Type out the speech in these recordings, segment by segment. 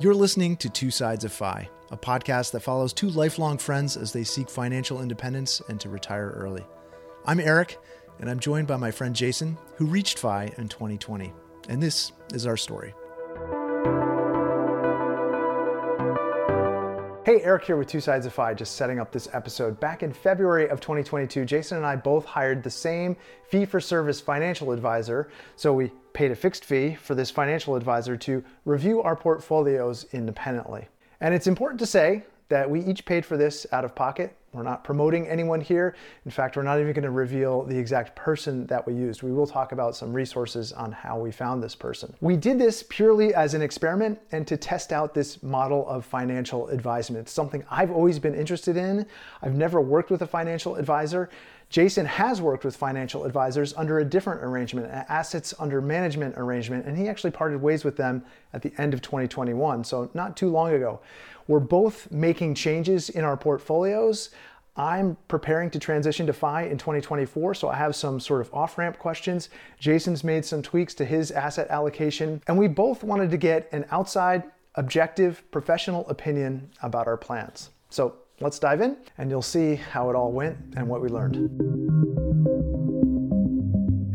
You're listening to Two Sides of FI, a podcast that follows two lifelong friends as they seek financial independence and to retire early. I'm Eric, and I'm joined by my friend Jason, who reached FI in 2020. And this is our story. Hey, Eric here with Two Sides of FI, just setting up this episode. Back in February of 2022, Jason and I both hired the same fee for service financial advisor. So we paid a fixed fee for this financial advisor to review our portfolios independently. And it's important to say that we each paid for this out of pocket. We're not promoting anyone here. In fact, we're not even going to reveal the exact person that we used. We will talk about some resources on how we found this person. We did this purely as an experiment and to test out this model of financial advisement. It's something I've always been interested in. I've never worked with a financial advisor. Jason has worked with financial advisors under a different arrangement, an assets under management arrangement, and he actually parted ways with them at the end of 2021, so not too long ago. We're both making changes in our portfolios. I'm preparing to transition to FI in 2024, so I have some sort of off ramp questions. Jason's made some tweaks to his asset allocation, and we both wanted to get an outside, objective, professional opinion about our plans. So Let's dive in and you'll see how it all went and what we learned.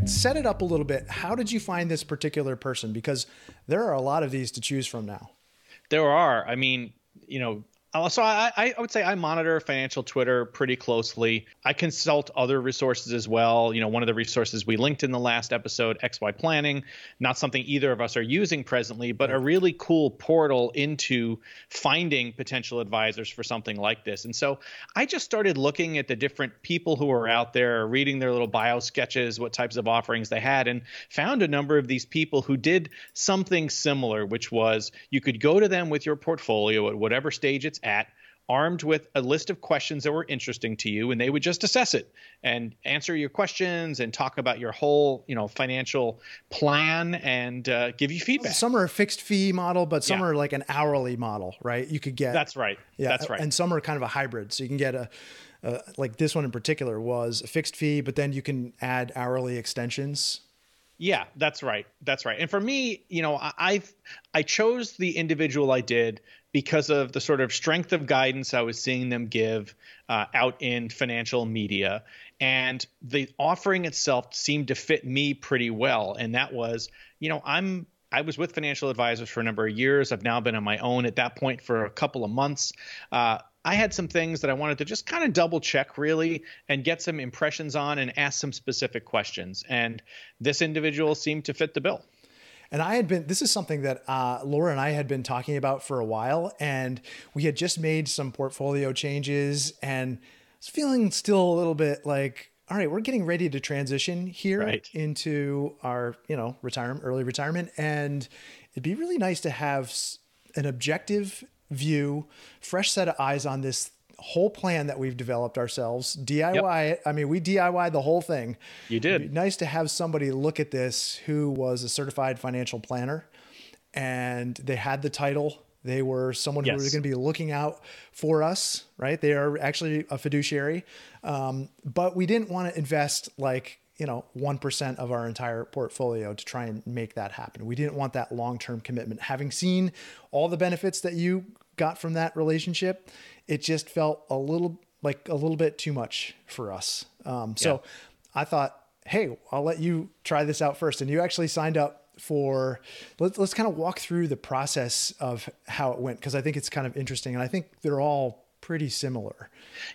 Set it up a little bit. How did you find this particular person? Because there are a lot of these to choose from now. There are. I mean, you know, Uh, so I, I would say I monitor financial Twitter pretty closely. I consult other resources as well. You know, one of the resources we linked in the last episode, XY Planning, not something either of us are using presently, but a really cool portal into finding potential advisors for something like this. And so I just started looking at the different people who are out there, reading their little bio sketches, what types of offerings they had, and found a number of these people who did something similar, which was you could go to them with your portfolio at whatever stage it's at armed with a list of questions that were interesting to you and they would just assess it and answer your questions and talk about your whole you know financial plan and uh, give you feedback. Some are a fixed fee model but some yeah. are like an hourly model right? You could get that's right. Yeah that's right. and some are kind of a hybrid. So you can get a uh, like this one in particular was a fixed fee but then you can add hourly extensions yeah, that's right. That's right. And for me, you know, I, I've I chose the individual I did because of the sort of strength of guidance I was seeing them give uh, out in financial media. And the offering itself seemed to fit me pretty well. And that was, you know, I'm I was with financial advisors for a number of years. I've now been on my own at that point for a couple of months. Uh, I had some things that I wanted to just kind of double check really and get some impressions on and ask some specific questions. And this individual seemed to fit the bill. And I had been, this is something that uh, Laura and I had been talking about for a while. And we had just made some portfolio changes and I was feeling still a little bit like, all right, we're getting ready to transition here right. into our, you know, retirement, early retirement. And it'd be really nice to have an objective view, fresh set of eyes on this whole plan that we've developed ourselves, DIY yep. I mean, we DIY the whole thing. You did. nice to have somebody look at this who was a certified financial planner and they had the title. They were someone yes. who was going to be looking out for us, right? They are actually a fiduciary. Um, but we didn't want to invest like, you know, 1% of our entire portfolio to try and make that happen. We didn't want that long term commitment. Having seen all the benefits that you got from that relationship, it just felt a little like a little bit too much for us. Um, so yeah. I thought, hey, I'll let you try this out first. And you actually signed up for let's let's kind of walk through the process of how it went because I think it's kind of interesting and I think they're all pretty similar.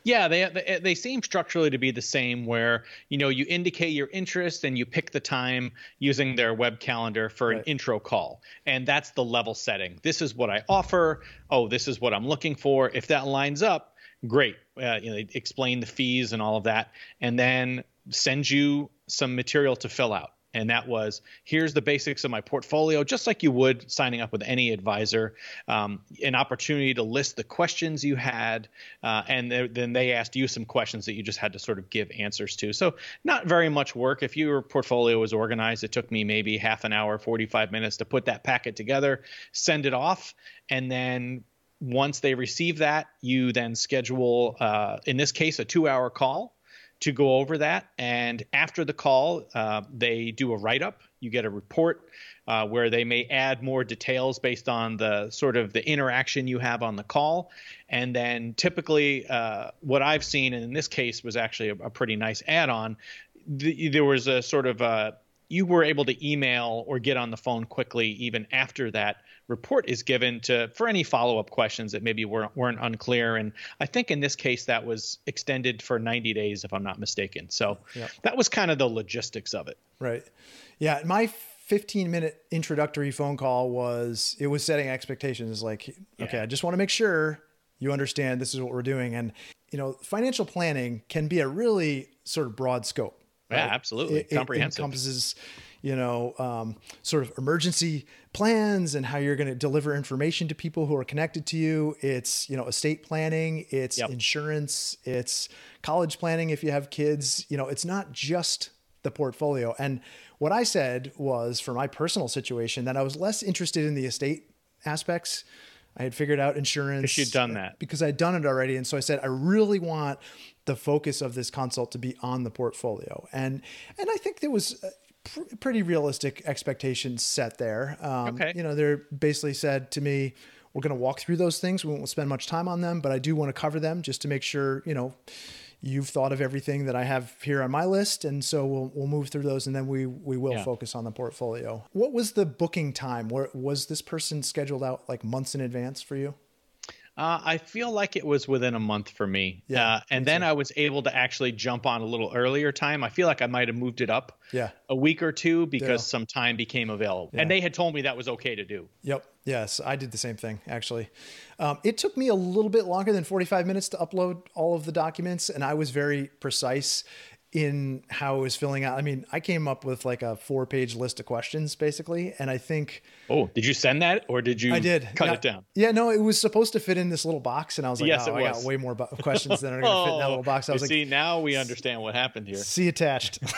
Yeah, they, they, they seem structurally to be the same. Where you know you indicate your interest and you pick the time using their web calendar for right. an intro call, and that's the level setting. This is what I offer. Oh, this is what I'm looking for. If that lines up, great. Uh, you know, explain the fees and all of that, and then send you some material to fill out and that was here's the basics of my portfolio just like you would signing up with any advisor um, an opportunity to list the questions you had uh, and th- then they asked you some questions that you just had to sort of give answers to. So not very much work. If your portfolio was organized it took me maybe half an hour 45 minutes to put that packet together send it off and then once they receive that you then schedule uh, in this case a two hour call to go over that. And after the call, uh, they do a write up. You get a report uh, where they may add more details based on the sort of the interaction you have on the call. And then typically, uh, what I've seen, and in this case was actually a, a pretty nice add on, the, there was a sort of a you were able to email or get on the phone quickly even after that report is given to for any follow-up questions that maybe weren't, weren't unclear and i think in this case that was extended for 90 days if i'm not mistaken so yep. that was kind of the logistics of it right yeah my 15 minute introductory phone call was it was setting expectations like yeah. okay i just want to make sure you understand this is what we're doing and you know financial planning can be a really sort of broad scope Right? Yeah, absolutely. It, Comprehensive. It encompasses, you know, um, sort of emergency plans and how you're going to deliver information to people who are connected to you. It's, you know, estate planning, it's yep. insurance, it's college planning if you have kids. You know, it's not just the portfolio. And what I said was for my personal situation that I was less interested in the estate aspects. I had figured out insurance. Because you'd done that. Because I'd done it already. And so I said, I really want the focus of this consult to be on the portfolio. And and I think there was pr- pretty realistic expectations set there. Um, okay. You know, they're basically said to me, we're going to walk through those things. We won't spend much time on them, but I do want to cover them just to make sure, you know, you've thought of everything that I have here on my list, and so we'll we'll move through those, and then we we will yeah. focus on the portfolio. What was the booking time? Where was this person scheduled out like months in advance for you? Uh, I feel like it was within a month for me. Yeah. Uh, and then I was able to actually jump on a little earlier time. I feel like I might have moved it up yeah. a week or two because yeah. some time became available. Yeah. And they had told me that was okay to do. Yep. Yes, I did the same thing actually. Um, it took me a little bit longer than 45 minutes to upload all of the documents, and I was very precise in how it was filling out. I mean, I came up with like a four page list of questions basically. And I think. Oh, did you send that or did you I did. cut yeah, it down? Yeah, no, it was supposed to fit in this little box. And I was like, yes, oh, I got way more bo- questions than are going to fit in that little box. I was like, see, now we understand what happened here. See attached.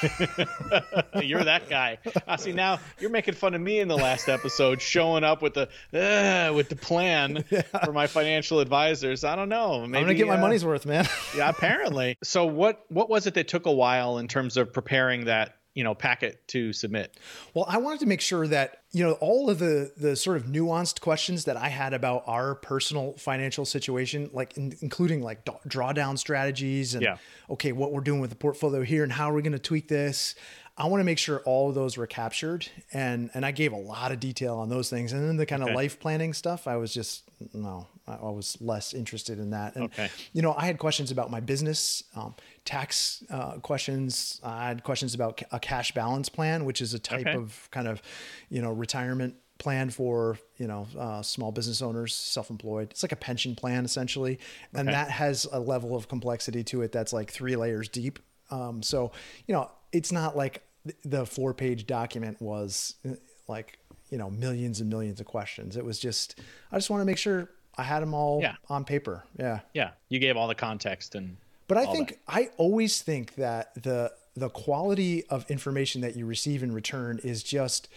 you're that guy. I see now you're making fun of me in the last episode, showing up with the, uh, with the plan yeah. for my financial advisors. I don't know. Maybe, I'm going to get my uh, money's worth, man. yeah, apparently. So what, what was it that took a while in terms of preparing that you know packet to submit well i wanted to make sure that you know all of the the sort of nuanced questions that i had about our personal financial situation like in, including like drawdown strategies and yeah. okay what we're doing with the portfolio here and how are we going to tweak this I want to make sure all of those were captured, and and I gave a lot of detail on those things, and then the kind okay. of life planning stuff. I was just no, I, I was less interested in that. And okay. you know, I had questions about my business, um, tax uh, questions. I had questions about a cash balance plan, which is a type okay. of kind of you know retirement plan for you know uh, small business owners self-employed it's like a pension plan essentially and okay. that has a level of complexity to it that's like three layers deep um, so you know it's not like the four page document was uh, like you know millions and millions of questions. It was just i just want to make sure i had them all yeah. on paper. Yeah. Yeah. You gave all the context and but i think that. i always think that the the quality of information that you receive in return is just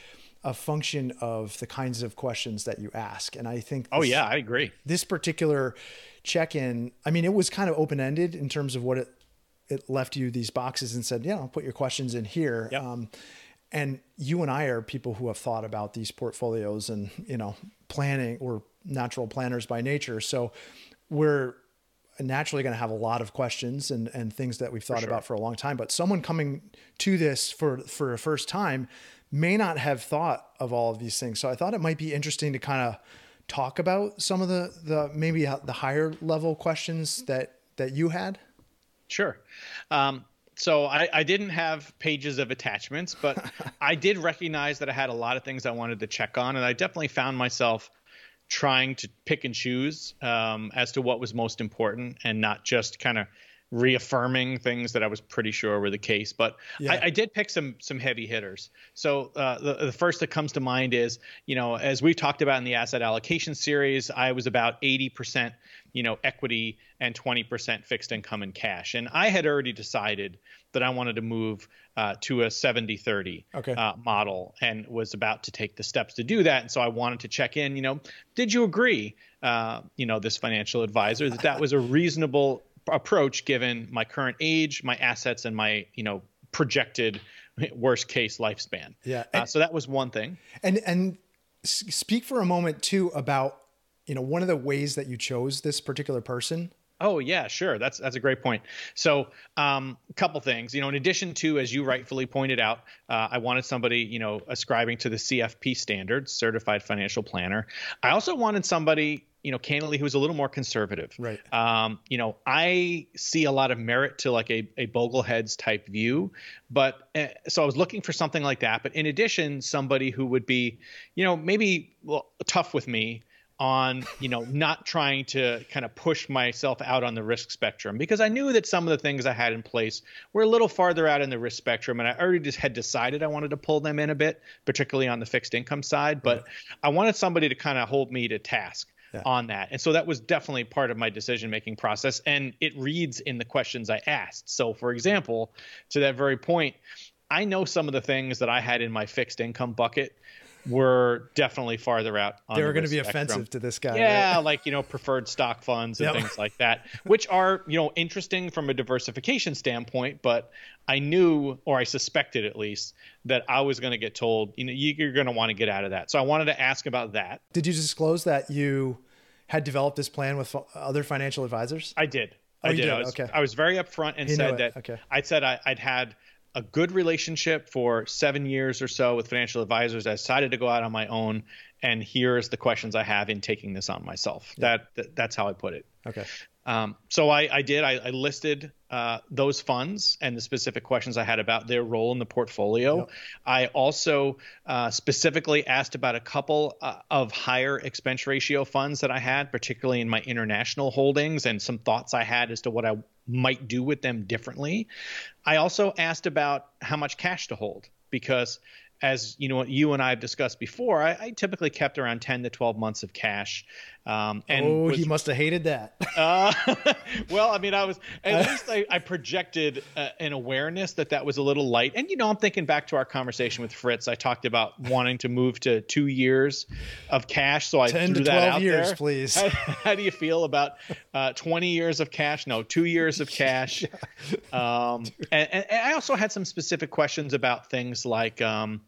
a function of the kinds of questions that you ask. And i think oh, this, oh yeah i agree. this particular check-in i mean it was kind of open-ended in terms of what it it left you these boxes and said, yeah, I'll put your questions in here. Yep. Um, and you and I are people who have thought about these portfolios and, you know, planning. We're natural planners by nature. So we're naturally going to have a lot of questions and, and things that we've thought sure. about for a long time. But someone coming to this for, for a first time may not have thought of all of these things. So I thought it might be interesting to kind of talk about some of the, the maybe the higher level questions that, that you had. Sure. Um, so I, I, didn't have pages of attachments, but I did recognize that I had a lot of things I wanted to check on, and I definitely found myself trying to pick and choose um, as to what was most important, and not just kind of reaffirming things that I was pretty sure were the case. But yeah. I, I, did pick some some heavy hitters. So uh, the, the first that comes to mind is, you know, as we've talked about in the asset allocation series, I was about 80% you know equity and 20% fixed income and cash and i had already decided that i wanted to move uh, to a 70-30 okay. uh, model and was about to take the steps to do that and so i wanted to check in you know did you agree uh, you know this financial advisor that that was a reasonable approach given my current age, my assets, and my you know projected worst case lifespan. Yeah. Uh, so that was one thing. And and speak for a moment too about you know one of the ways that you chose this particular person Oh yeah, sure. That's that's a great point. So, um, a couple things. You know, in addition to, as you rightfully pointed out, uh, I wanted somebody, you know, ascribing to the CFP standards, Certified Financial Planner. I also wanted somebody, you know, candidly, who was a little more conservative. Right. Um, you know, I see a lot of merit to like a a Bogleheads type view, but uh, so I was looking for something like that. But in addition, somebody who would be, you know, maybe well, tough with me on you know not trying to kind of push myself out on the risk spectrum because I knew that some of the things I had in place were a little farther out in the risk spectrum and I already just had decided I wanted to pull them in a bit particularly on the fixed income side but right. I wanted somebody to kind of hold me to task yeah. on that and so that was definitely part of my decision making process and it reads in the questions I asked so for example to that very point I know some of the things that I had in my fixed income bucket were definitely farther out. they were the going to be spectrum. offensive to this guy. Yeah, right? like you know, preferred stock funds and yep. things like that, which are you know interesting from a diversification standpoint. But I knew, or I suspected at least, that I was going to get told, you know, you're going to want to get out of that. So I wanted to ask about that. Did you disclose that you had developed this plan with other financial advisors? I did. Oh, I did. did. I was, okay. I was very upfront and said that okay. I said I, would had a good relationship for seven years or so with financial advisors. I decided to go out on my own, and here's the questions I have in taking this on myself. Yeah. That, that, that's how I put it. Okay. Um, so I, I did. I, I listed uh, those funds and the specific questions I had about their role in the portfolio. Yep. I also uh, specifically asked about a couple uh, of higher expense ratio funds that I had, particularly in my international holdings, and some thoughts I had as to what I might do with them differently. I also asked about how much cash to hold because as you know, you and I have discussed before, I, I, typically kept around 10 to 12 months of cash. Um, and oh, was, he must have hated that. uh, well, I mean, I was at least I, I projected uh, an awareness that that was a little light. And you know, I'm thinking back to our conversation with Fritz. I talked about wanting to move to two years of cash, so I 10 threw to 12 that out years, there. please. How, how, do you feel about uh, 20 years of cash? No, two years of cash. um, and, and, I also had some specific questions about things like. Um,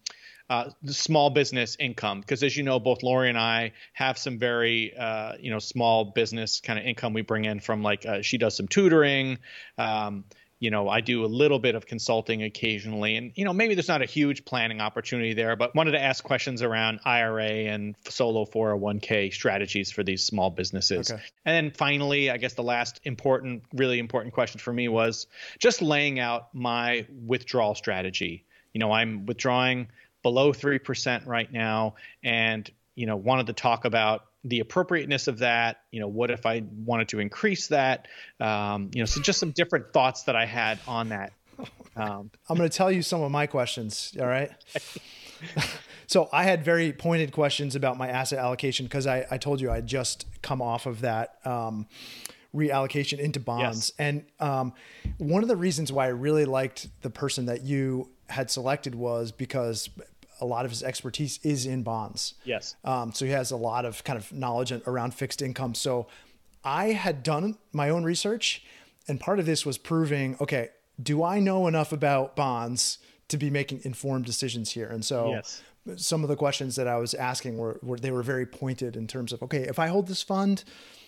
uh, small business income because as you know both lori and i have some very uh, you know small business kind of income we bring in from like uh, she does some tutoring um, you know i do a little bit of consulting occasionally and you know maybe there's not a huge planning opportunity there but wanted to ask questions around ira and solo 401k strategies for these small businesses okay. and then finally i guess the last important really important question for me was just laying out my withdrawal strategy you know i'm withdrawing below 3% right now. And you know wanted to talk about the appropriateness of that. You know what if i wanted to increase that? Um, you know so just some different thoughts that i had on that. Um, i'm going to tell you some of my questions all right? So i had very pointed questions about my asset allocation because I, I told you i just come off of that um, reallocation into bonds. Yes. and um, one of the reasons why i really liked the person that you had selected was because a lot of his expertise is in bonds. Yes. Um, so he has a lot of kind of knowledge around fixed income. So I had done my own research, and part of this was proving okay, do I know enough about bonds to be making informed decisions here? And so yes. some of the questions that I was asking were, were they were very pointed in terms of okay, if I hold this fund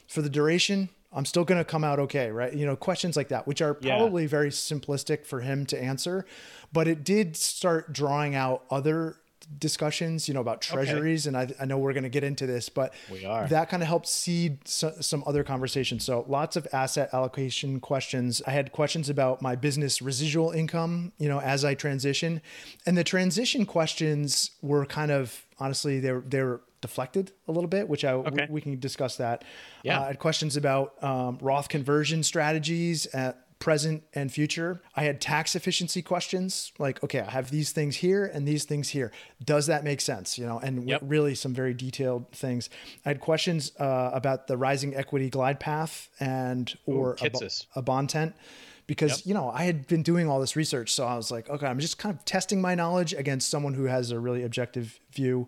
for the duration, I'm still going to come out okay, right? You know, questions like that, which are probably yeah. very simplistic for him to answer, but it did start drawing out other discussions, you know, about treasuries. Okay. And I, I know we're going to get into this, but we are. that kind of helped seed so, some other conversations. So lots of asset allocation questions. I had questions about my business residual income, you know, as I transition. And the transition questions were kind of, honestly, they're, they're, deflected a little bit, which I okay. we, we, can discuss that. Yeah. Uh, I had questions about um, Roth conversion strategies at present and future. I had tax efficiency questions like, okay, I have these things here and these things here. Does that make sense? You know, and yep. really some very detailed things. I had questions uh, about the rising equity glide path and or Ooh, a, a bond tent because yep. you know I had been doing all this research, so I was like, okay, I'm just kind of testing my knowledge against someone who has a really objective view.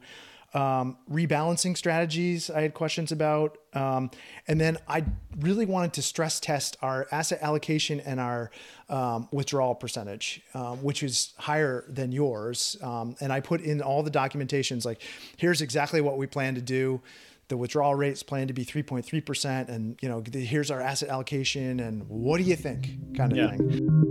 Um, rebalancing strategies, I had questions about. Um, and then I really wanted to stress test our asset allocation and our um, withdrawal percentage, um, which is higher than yours. Um, and I put in all the documentations like, here's exactly what we plan to do. The withdrawal rates plan to be 3.3%. And, you know, here's our asset allocation. And what do you think? Kind of yeah. thing.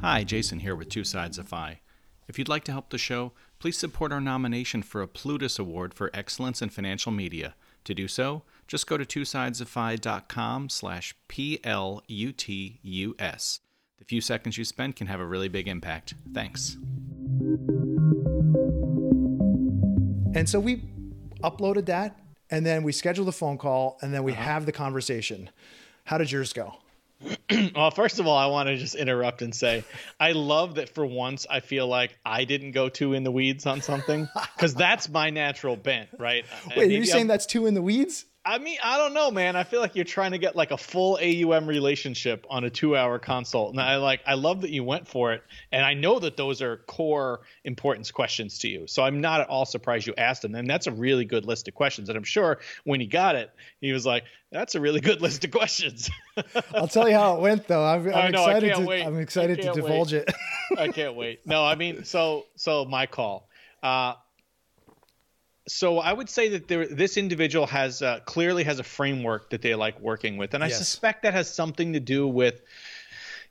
Hi, Jason here with Two Sides of FI. If you'd like to help the show, please support our nomination for a Plutus Award for Excellence in Financial Media. To do so, just go to twosidesoffi.com slash P-L-U-T-U-S. The few seconds you spend can have a really big impact. Thanks. And so we uploaded that, and then we scheduled a phone call, and then we uh-huh. have the conversation. How did yours go? well, first of all, I want to just interrupt and say I love that for once I feel like I didn't go too in the weeds on something because that's my natural bent, right? Wait, are you saying I'm, that's too in the weeds? I mean, I don't know, man. I feel like you're trying to get like a full AUM relationship on a two-hour consult, and I like. I love that you went for it, and I know that those are core importance questions to you. So I'm not at all surprised you asked them, and that's a really good list of questions. And I'm sure when he got it, he was like, "That's a really good list of questions." I'll tell you how it went, though. I'm, I'm know, excited to. Wait. I'm excited to divulge wait. it. I can't wait. No, I mean, so so my call. Uh, so I would say that there, this individual has uh, clearly has a framework that they like working with, and I yes. suspect that has something to do with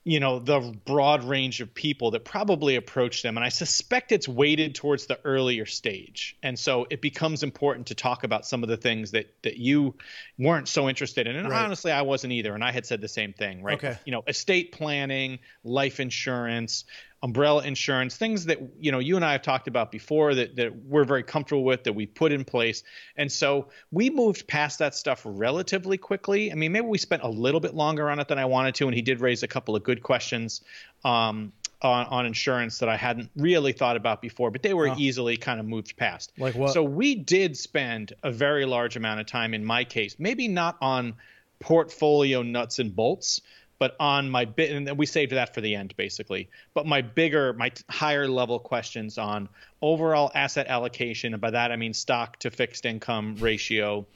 you know the broad range of people that probably approach them and i suspect it's weighted towards the earlier stage and so it becomes important to talk about some of the things that that you weren't so interested in and right. honestly i wasn't either and i had said the same thing right okay. you know estate planning life insurance umbrella insurance, things that you know you and I have talked about before that that we're very comfortable with that we put in place. And so we moved past that stuff relatively quickly. I mean, maybe we spent a little bit longer on it than I wanted to, and he did raise a couple of good questions. Um, on, on, insurance that I hadn't really thought about before, but they were oh. easily kind of moved past. Like what? So we did spend a very large amount of time in my case, maybe not on portfolio nuts and bolts, but on my bit and we saved that for the end basically but my bigger my higher level questions on overall asset allocation and by that i mean stock to fixed income ratio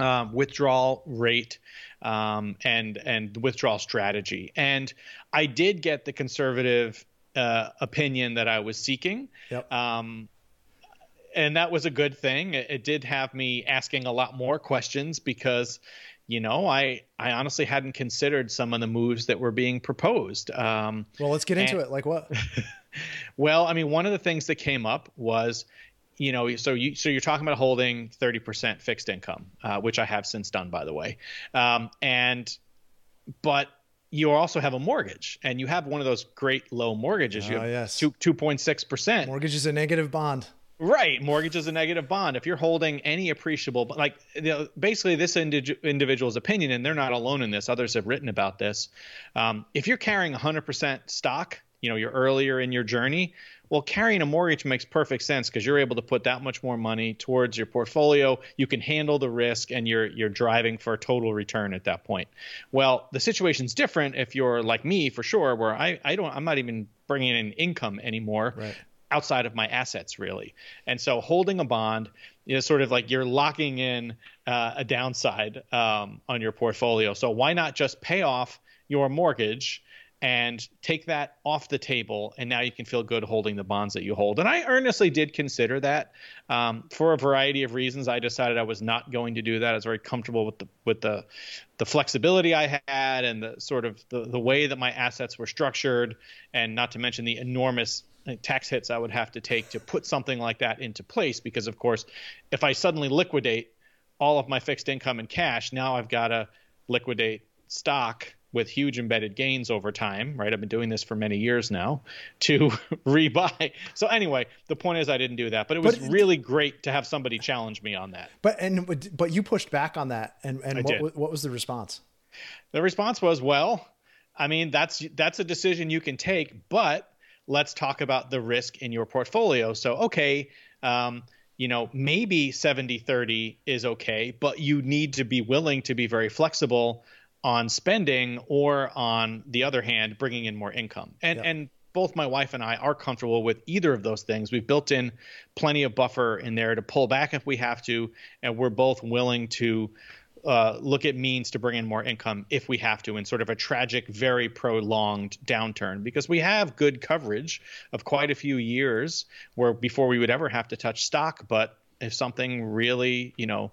um, withdrawal rate um, and and withdrawal strategy and i did get the conservative uh, opinion that i was seeking yep. um, and that was a good thing. It, it, did have me asking a lot more questions because you know, I I honestly hadn't considered some of the moves that were being proposed. Um, well, let's get into it. Like what? well, I mean, one of the things that came up was, you know, so you so you're talking about holding 30% fixed income, uh, which I have since done, by the way, um, and but you also have a mortgage and you have one of those great low mortgages. You ah, have yes. two two point six percent. Mortgage is a negative bond. Right, mortgage is a negative bond. If you're holding any appreciable, like you know, basically this indi- individual's opinion, and they're not alone in this. Others have written about this. Um, if you're carrying 100% stock, you know, you're earlier in your journey. Well, carrying a mortgage makes perfect sense because you're able to put that much more money towards your portfolio. You can handle the risk, and you're you're driving for a total return at that point. Well, the situation's different if you're like me, for sure, where I I don't I'm not even bringing in income anymore. Right outside of my assets really. And so holding a bond is sort of like you're locking in uh, a downside um, on your portfolio. So why not just pay off your mortgage and take that off the table and now you can feel good holding the bonds that you hold. And i earnestly did consider that um, for a variety of reasons. I decided i was not going to do that. I was very comfortable with the with the the flexibility i had and the sort of the, the way that my assets were structured and not to mention the enormous tax hits I would have to take to put something like that into place. Because, of course, if I suddenly liquidate all of my fixed income and cash, now I've got to liquidate stock with huge embedded gains over time, right? I've been doing this for many years now to rebuy. So anyway, the point is I didn't do that, but it was but, really great to have somebody challenge me on that. But and but you pushed back on that, and and what, what was the response? The response was, well, I mean that's that's a decision you can take, but let's talk about the risk in your portfolio. So, okay, um, you know, maybe 70 30 is okay, but you need to be willing to be very flexible on spending or on the other hand, bringing in more income. And, and, both my wife and I are comfortable with either of those things. We've built in plenty of buffer in there to pull back if we have to, and we're both willing to uh, look at means to bring in more income if we have to in sort of a tragic, very prolonged downturn because we have good coverage of quite a few years where before we would ever have to touch stock. But if something really, you know,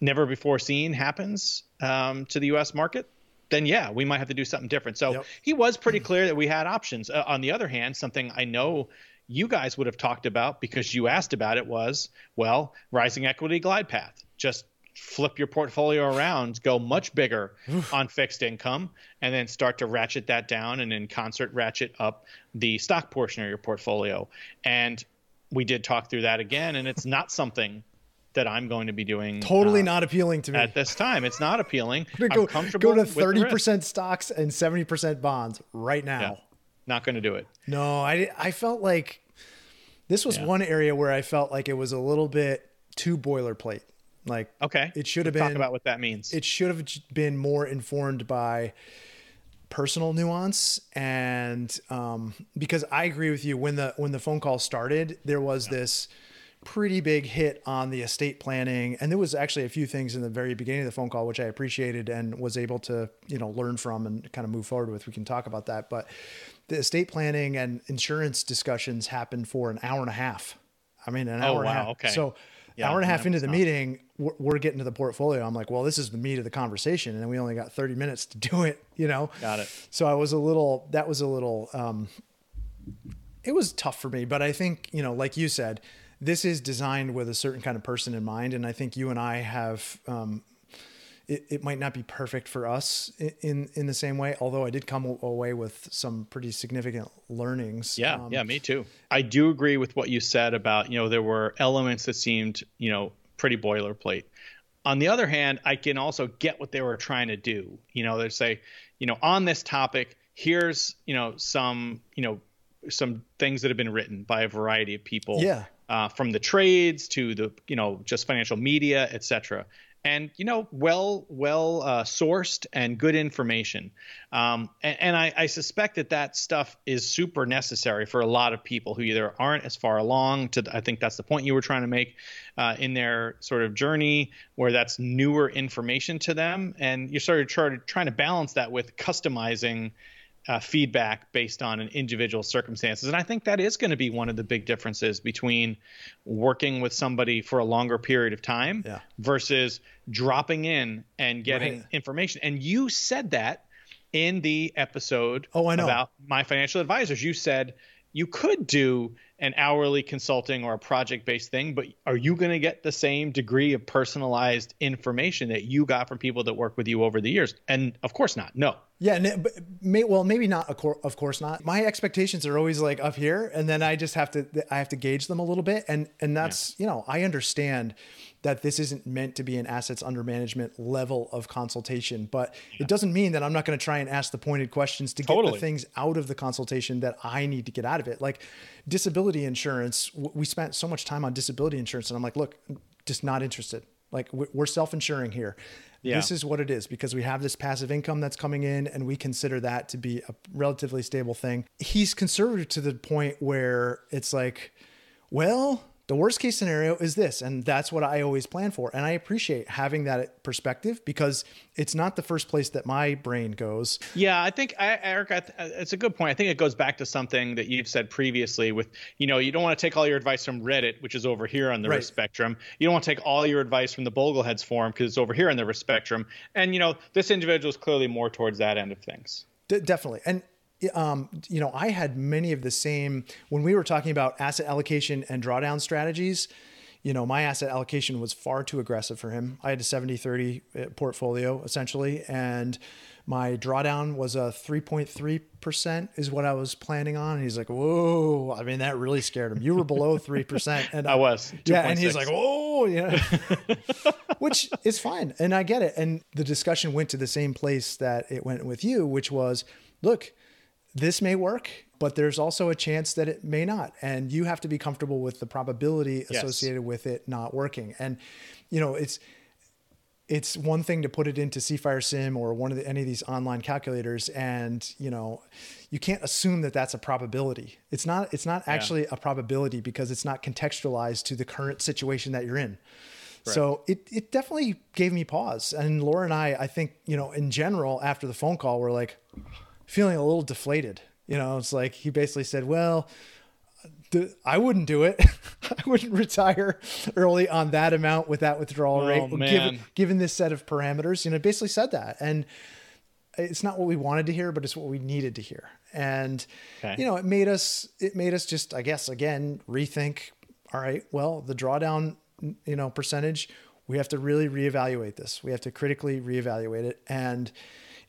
never before seen happens um, to the U.S. market, then yeah, we might have to do something different. So yep. he was pretty clear that we had options. Uh, on the other hand, something I know you guys would have talked about because you asked about it was well, rising equity glide path. Just flip your portfolio around, go much bigger on fixed income, and then start to ratchet that down and in concert ratchet up the stock portion of your portfolio. And we did talk through that again, and it's not something that I'm going to be doing. Totally uh, not appealing to me at this time. It's not appealing. I'm go, comfortable go to thirty percent stocks and seventy percent bonds right now. Yeah, not going to do it. No, I I felt like this was yeah. one area where I felt like it was a little bit too boilerplate. Like okay, it should have been talk about what that means. It should have been more informed by personal nuance and um, because I agree with you when the when the phone call started, there was yeah. this pretty big hit on the estate planning and there was actually a few things in the very beginning of the phone call which I appreciated and was able to you know learn from and kind of move forward with we can talk about that but the estate planning and insurance discussions happened for an hour and a half I mean an oh, hour wow, and a half okay. so yeah, hour and a half into the meeting we're, we're, getting to the portfolio. I'm like well this is the meat of the conversation and we only got 30 minutes to do it you know? Got it. So I was a little that was a little um it was tough for me but I think you know like you said this is designed with a certain kind of person in mind, and I think you and I have. Um, it, it might not be perfect for us in in the same way. Although I did come away with some pretty significant learnings. Yeah, um, yeah, me too. I do agree with what you said about you know there were elements that seemed you know pretty boilerplate. On the other hand, I can also get what they were trying to do. You know, they say, you know, on this topic, here's you know some you know some things that have been written by a variety of people. Yeah uh, from the trades to the you know just financial media, etc. And you know, well, well uh, sourced and good information. Um, and, and I, I, suspect that that stuff is super necessary for a lot of people who either aren't as far along. To I think that's the point you were trying to make uh, in their sort of journey, where that's newer information to them, and you're sort of trying to, trying to balance that with customizing uh, feedback based on an individual circumstances. And I think that is going to be one of the big differences between working with somebody for a longer period of time yeah. versus dropping in and getting right. information. And you said that in the episode oh, I know. about my financial advisors. You said you could do an hourly consulting or a project based thing, but are you going to get the same degree of personalized information that you got from people that work with you over the years? And of course not. No. Yeah, but may, well, maybe not. Of course not. My expectations are always like up here, and then I just have to I have to gauge them a little bit, and and that's yeah. you know I understand that this isn't meant to be an assets under management level of consultation, but yeah. it doesn't mean that I'm not going to try and ask the pointed questions to totally. get the things out of the consultation that I need to get out of it. Like disability insurance, we spent so much time on disability insurance, and I'm like, look, just not interested. Like we're self-insuring here. Yeah. This is what it is because we have this passive income that's coming in and we consider that to be a relatively stable thing. He's conservative to the point where it's like, well, the worst case scenario is this and that's what i always plan for and i appreciate having that perspective because it's not the first place that my brain goes. Yeah i think eric I th- uh, it's a good point. I think it goes back to something that you've said previously with you know you don't want to take all your advice from reddit which is over here on the right. risk spectrum. You don't want to take all your advice from the bogleheads forum because it's over here on the risk spectrum. And you know this individual is clearly more towards that end of things. D- definitely. And um, you know, I had many of the same when we were talking about asset allocation and drawdown strategies. You know, my asset allocation was far too aggressive for him. I had a 70 30 uh, portfolio essentially, and my drawdown was a 3.3% is what I was planning on. And he's like, Whoa, I mean, that really scared him. You were below 3%. And I was. 2. Yeah. And he's like, Oh, yeah. which is fine. And I get it. And the discussion went to the same place that it went with you, which was, look, this may work, but there's also a chance that it may not. And you have to be comfortable with the probability associated yes. with it not working. And, you know, it's, it's one thing to put it into cFIREsim or one of the, any of these online calculators, and you know, you can't assume that that's a probability. It's not. It's not actually yeah. a probability because it's not contextualized to the current situation that you're in. Right. So it it definitely gave me pause. And Laura and I, I think you know, in general, after the phone call, we're like feeling a little deflated. You know, it's like he basically said, "Well." I wouldn't do it. I wouldn't retire early on that amount with that withdrawal oh, rate, given, given this set of parameters. You know, basically said that, and it's not what we wanted to hear, but it's what we needed to hear. And okay. you know, it made us it made us just, I guess, again rethink. All right, well, the drawdown, you know, percentage, we have to really reevaluate this. We have to critically reevaluate it, and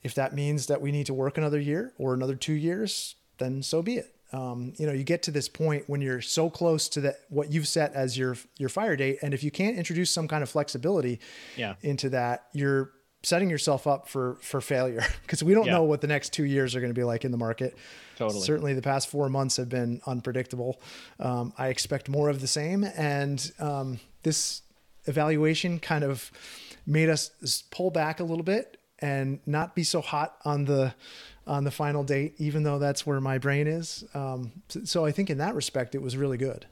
if that means that we need to work another year or another two years, then so be it um, you know, you get to this point when you're so close to that what you've set as your your fire date, and if you can't introduce some kind of flexibility yeah. into that, you're setting yourself up for for failure because we don't yeah. know what the next two years are going to be like in the market. Totally. Certainly, the past four months have been unpredictable. Um, I expect more of the same, and um, this evaluation kind of made us pull back a little bit and not be so hot on the on the final date, even though that's where my brain is. Um, so, I think in that respect, it was really good.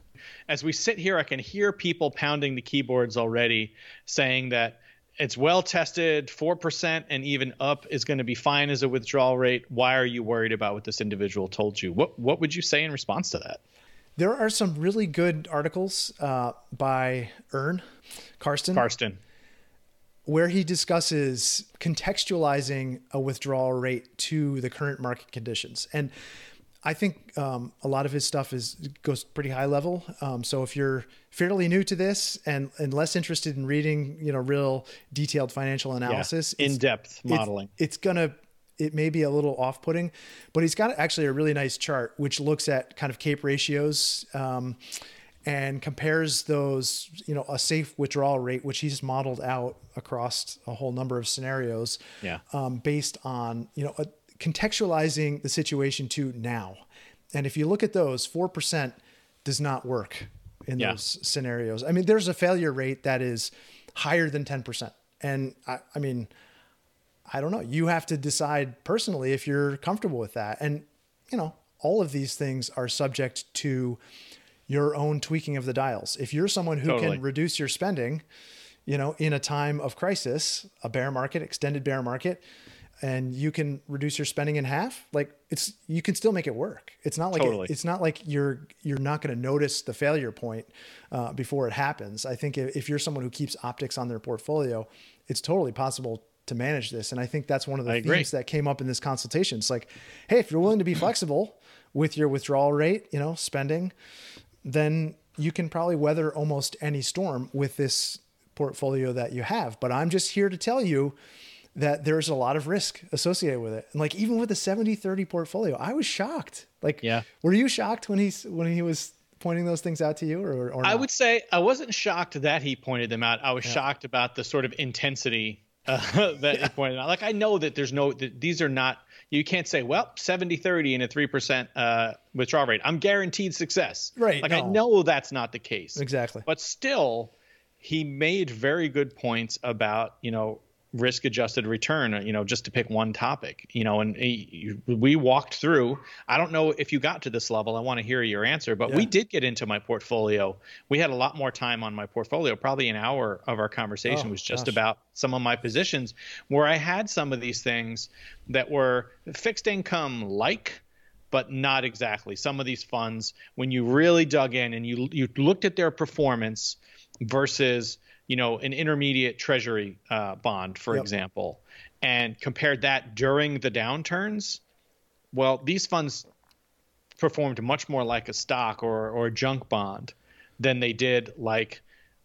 As we sit here, I can hear people pounding the keyboards already, saying that it's well tested, four percent and even up is going to be fine as a withdrawal rate. Why are you worried about what this individual told you? What what would you say in response to that? There are some really good articles uh, by Ern Karsten. Karsten where he discusses contextualizing a withdrawal rate to the current market conditions. And I think um, a lot of his stuff is goes pretty high level. Um, so if you're fairly new to this and and less interested in reading, you know, real detailed financial analysis, yeah, in depth modeling, it's, it's gonna it may be a little off putting, but he's got actually a really nice chart which looks at kind of CAPE ratios. Um, and compares those, you know, a safe withdrawal rate, which he's modeled out across a whole number of scenarios, yeah, um, based on you know a, contextualizing the situation to now. And if you look at those, four percent does not work in yeah. those scenarios. I mean, there's a failure rate that is higher than ten percent, and I, I mean, I don't know. You have to decide personally if you're comfortable with that, and you know, all of these things are subject to your own tweaking of the dials. If you're someone who totally. can reduce your spending, you know, in a time of crisis, a bear market, extended bear market, and you can reduce your spending in half, like it's you can still make it work. It's not like totally. it, it's not like you're you're not going to notice the failure point uh, before it happens. I think if, if you're someone who keeps optics on their portfolio, it's totally possible to manage this. And I think that's one of the I themes agree. that came up in this consultation. It's like, hey, if you're willing to be flexible with your withdrawal rate, you know, spending, then you can probably weather almost any storm with this portfolio that you have. But I'm just here to tell you that there's a lot of risk associated with it. And like even with the 70-30 portfolio, I was shocked. Like yeah. were you shocked when he's when he was pointing those things out to you or, or I would say I wasn't shocked that he pointed them out. I was yeah. shocked about the sort of intensity uh, that yeah. he pointed out. Like I know that there's no that these are not you can't say, well, 70 30 and a 3% uh, withdrawal rate. I'm guaranteed success. Right. Like, no. I know that's not the case. Exactly. But still, he made very good points about, you know, risk adjusted return you know just to pick one topic you know and eh, we walked through i don't know if you got to this level i want to hear your answer but yeah. we did get into my portfolio we had a lot more time on my portfolio probably an hour of our conversation oh, was just gosh. about some of my positions where i had some of these things that were fixed income like but not exactly some of these funds when you really dug in and you you looked at their performance versus you know, an intermediate treasury uh, bond, for yep. example, and compared that during the downturns, well, these funds performed much more like a stock or, or a junk bond than they did like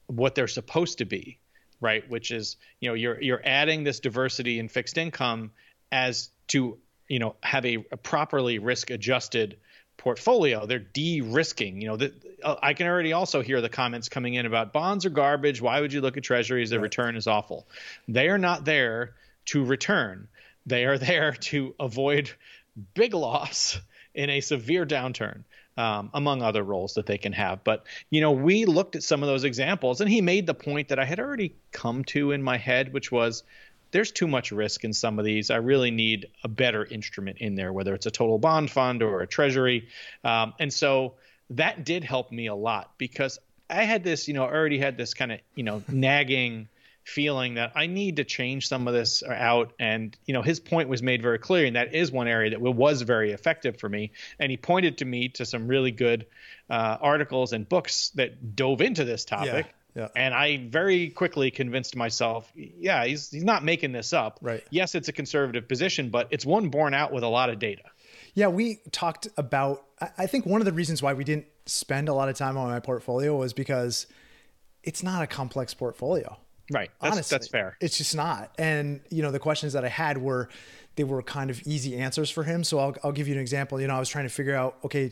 what they're supposed to be, right? Which is, you know, you're you're adding this diversity in fixed income as to, you know, have a, a properly risk adjusted portfolio. They're de-risking. You know, the, uh, I can already also hear the comments coming in about bonds are garbage. Why would you look at treasuries? The right. return is awful. They are not there to return. They are there to avoid big loss in a severe downturn. um, among other roles that they can have. But, you know, we looked at some of those examples and he made the point that I had already come to in my head, which was there's too much risk in some of these. I really need a better instrument in there, whether it's a total bond fund or a treasury. Um, and so that did help me a lot because I had this, you know, already had this kind of, you know, nagging feeling that I need to change some of this out. And, you know, his point was made very clear. And that is one area that was very effective for me. And he pointed to me to some really good uh, articles and books that dove into this topic. Yeah. Yeah. And I very quickly convinced myself, yeah, he's he's not making this up. Right. Yes, it's a conservative position, but it's one borne out with a lot of data. Yeah, we talked about. I think one of the reasons why we didn't spend a lot of time on my portfolio was because it's not a complex portfolio. Right. That's, Honestly, that's fair. It's just not. And you know, the questions that I had were they were kind of easy answers for him. So I'll I'll give you an example. You know, I was trying to figure out okay.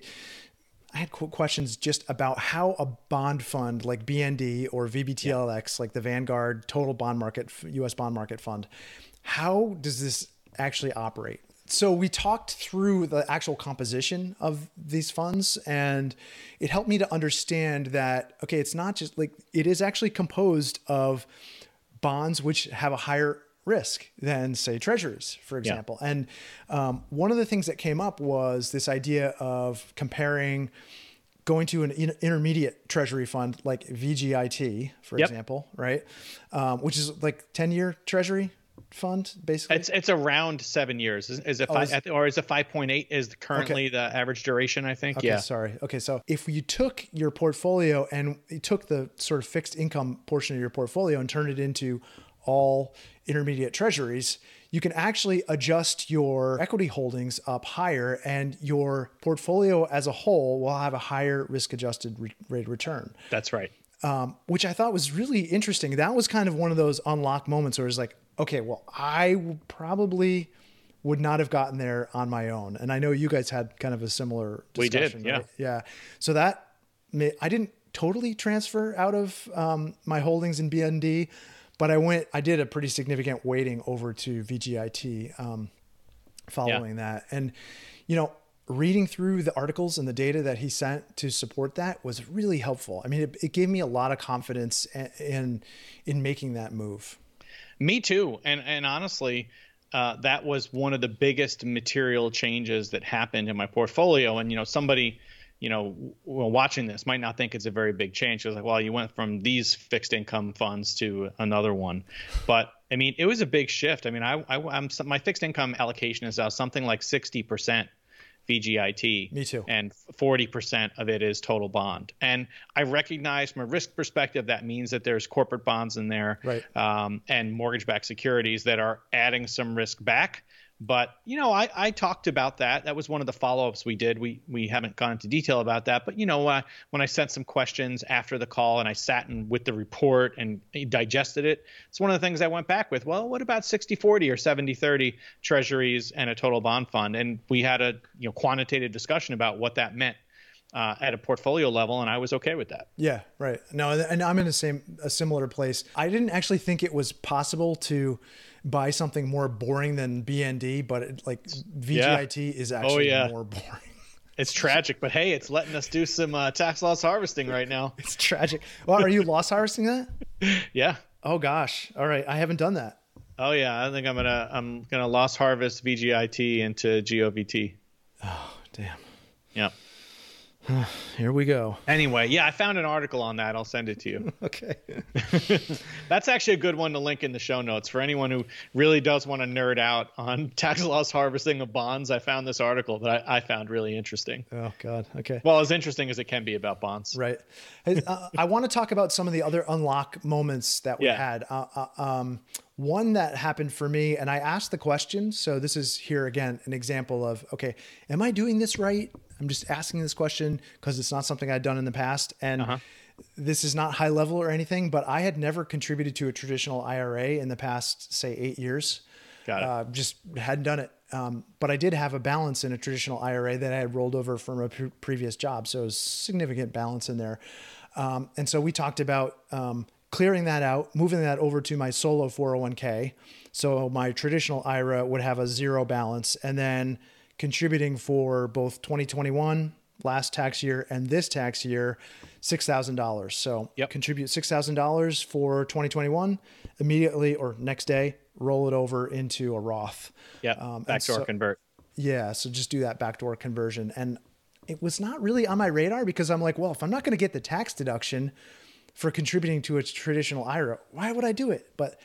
I had questions just about how a bond fund like BND or VBTLX, yeah. like the Vanguard Total Bond Market U.S. Bond Market Fund, how does this actually operate? so we talked through the actual composition of these funds and it helped me to understand that okay it's not just like it is actually composed of bonds which have a higher risk than say treasuries for example yeah. and um, one of the things that came up was this idea of comparing going to an intermediate treasury fund like VGIT, for yep. example, right? Um, which is like 10 year treasury fund basically? It's it's around seven years. Is, is it oh, five, is, or is it five point eight? Is currently okay. the average duration? I think. Okay, yeah. Sorry. Okay, so if you took your portfolio and you took the sort of fixed income portion of your portfolio and turned it into all intermediate treasuries, you can actually adjust your equity holdings up higher and your portfolio as a whole will have a higher risk adjusted re- rate return. That's right. Um, which I thought was really interesting. That was kind of one of those unlock moments where it's like, okay, well, I probably would not have gotten there on my own. And I know you guys had kind of a similar discussion. We did, right? yeah. Yeah. So that I didn't totally transfer out of um, my holdings in BND, but I went, I did a pretty significant weighting over to VGIT um, following yeah. that. And, you know, reading through the articles and the data that he sent to support that was really helpful. I mean, it, it gave me a lot of confidence in, in making that move. Me too. And and honestly, uh, that was one of the biggest material changes that happened in my portfolio. And you know, somebody, you know, watching this might not think it's a very big change. It's like, well, you went from these fixed income funds to another one, but I mean, it was a big shift. I mean, I, I am my fixed income allocation is now something like sixty percent VGIT. Me too. And 40% of it is total bond. And I recognize from a risk perspective, that means that there's corporate bonds in there right. um, and mortgage backed securities that are adding some risk back. But you know, I, I talked about that. That was one of the follow-ups we did. We we haven't gone into detail about that, but you know, uh, when I sent some questions after the call and I sat in with the report and digested it, it's one of the things I went back with. Well, what about 60-40 or 70-30 treasuries and a total bond fund? And we had a you know quantitative discussion about what that meant. Uh, at a portfolio level, and I was okay with that. Yeah, right. No, and I'm in the same a similar place. I didn't actually think it was possible to buy something more boring than BND, but it, like VGIT yeah. is oh, actually oh, yeah. more boring. It's tragic, but hey, it's letting us do some uh, tax loss harvesting right now. It's tragic. Well, are you loss harvesting that? Yeah. Oh gosh. All right, I haven't done that. Oh yeah, I think I'm gonna I'm gonna loss harvest VGIT into GOVT. Oh damn. Yep. Here we go. Anyway, yeah, I found an article on that. I'll send it to you. okay. That's actually a good one to link in the show notes for anyone who really does want to nerd out on tax loss harvesting of bonds. I found this article that I, I found really interesting. Oh, God. Okay. Well, as interesting as it can be about bonds. Right. Hey, uh, I want to talk about some of the other unlock moments that we yeah. had. Uh, uh, um, one that happened for me, and I asked the question. So this is here again an example of okay, am I doing this right? I'm just asking this question because it's not something I'd done in the past. And uh-huh. this is not high level or anything, but I had never contributed to a traditional IRA in the past, say, eight years. Got it. Uh, just hadn't done it. Um, but I did have a balance in a traditional IRA that I had rolled over from a pre- previous job. So it was significant balance in there. Um, and so we talked about um, clearing that out, moving that over to my solo 401k. So my traditional IRA would have a zero balance. And then contributing for both 2021 last tax year and this tax year $6,000. So Yep. contribute $6,000 for 2021 immediately or next day, roll it over into a Roth. Yeah. Um, backdoor so- convert. Yeah, so just do that backdoor conversion. And it was not really on my radar because I'm like, well, if I'm not going to get the tax deduction for contributing to a traditional IRA, why would I do it? But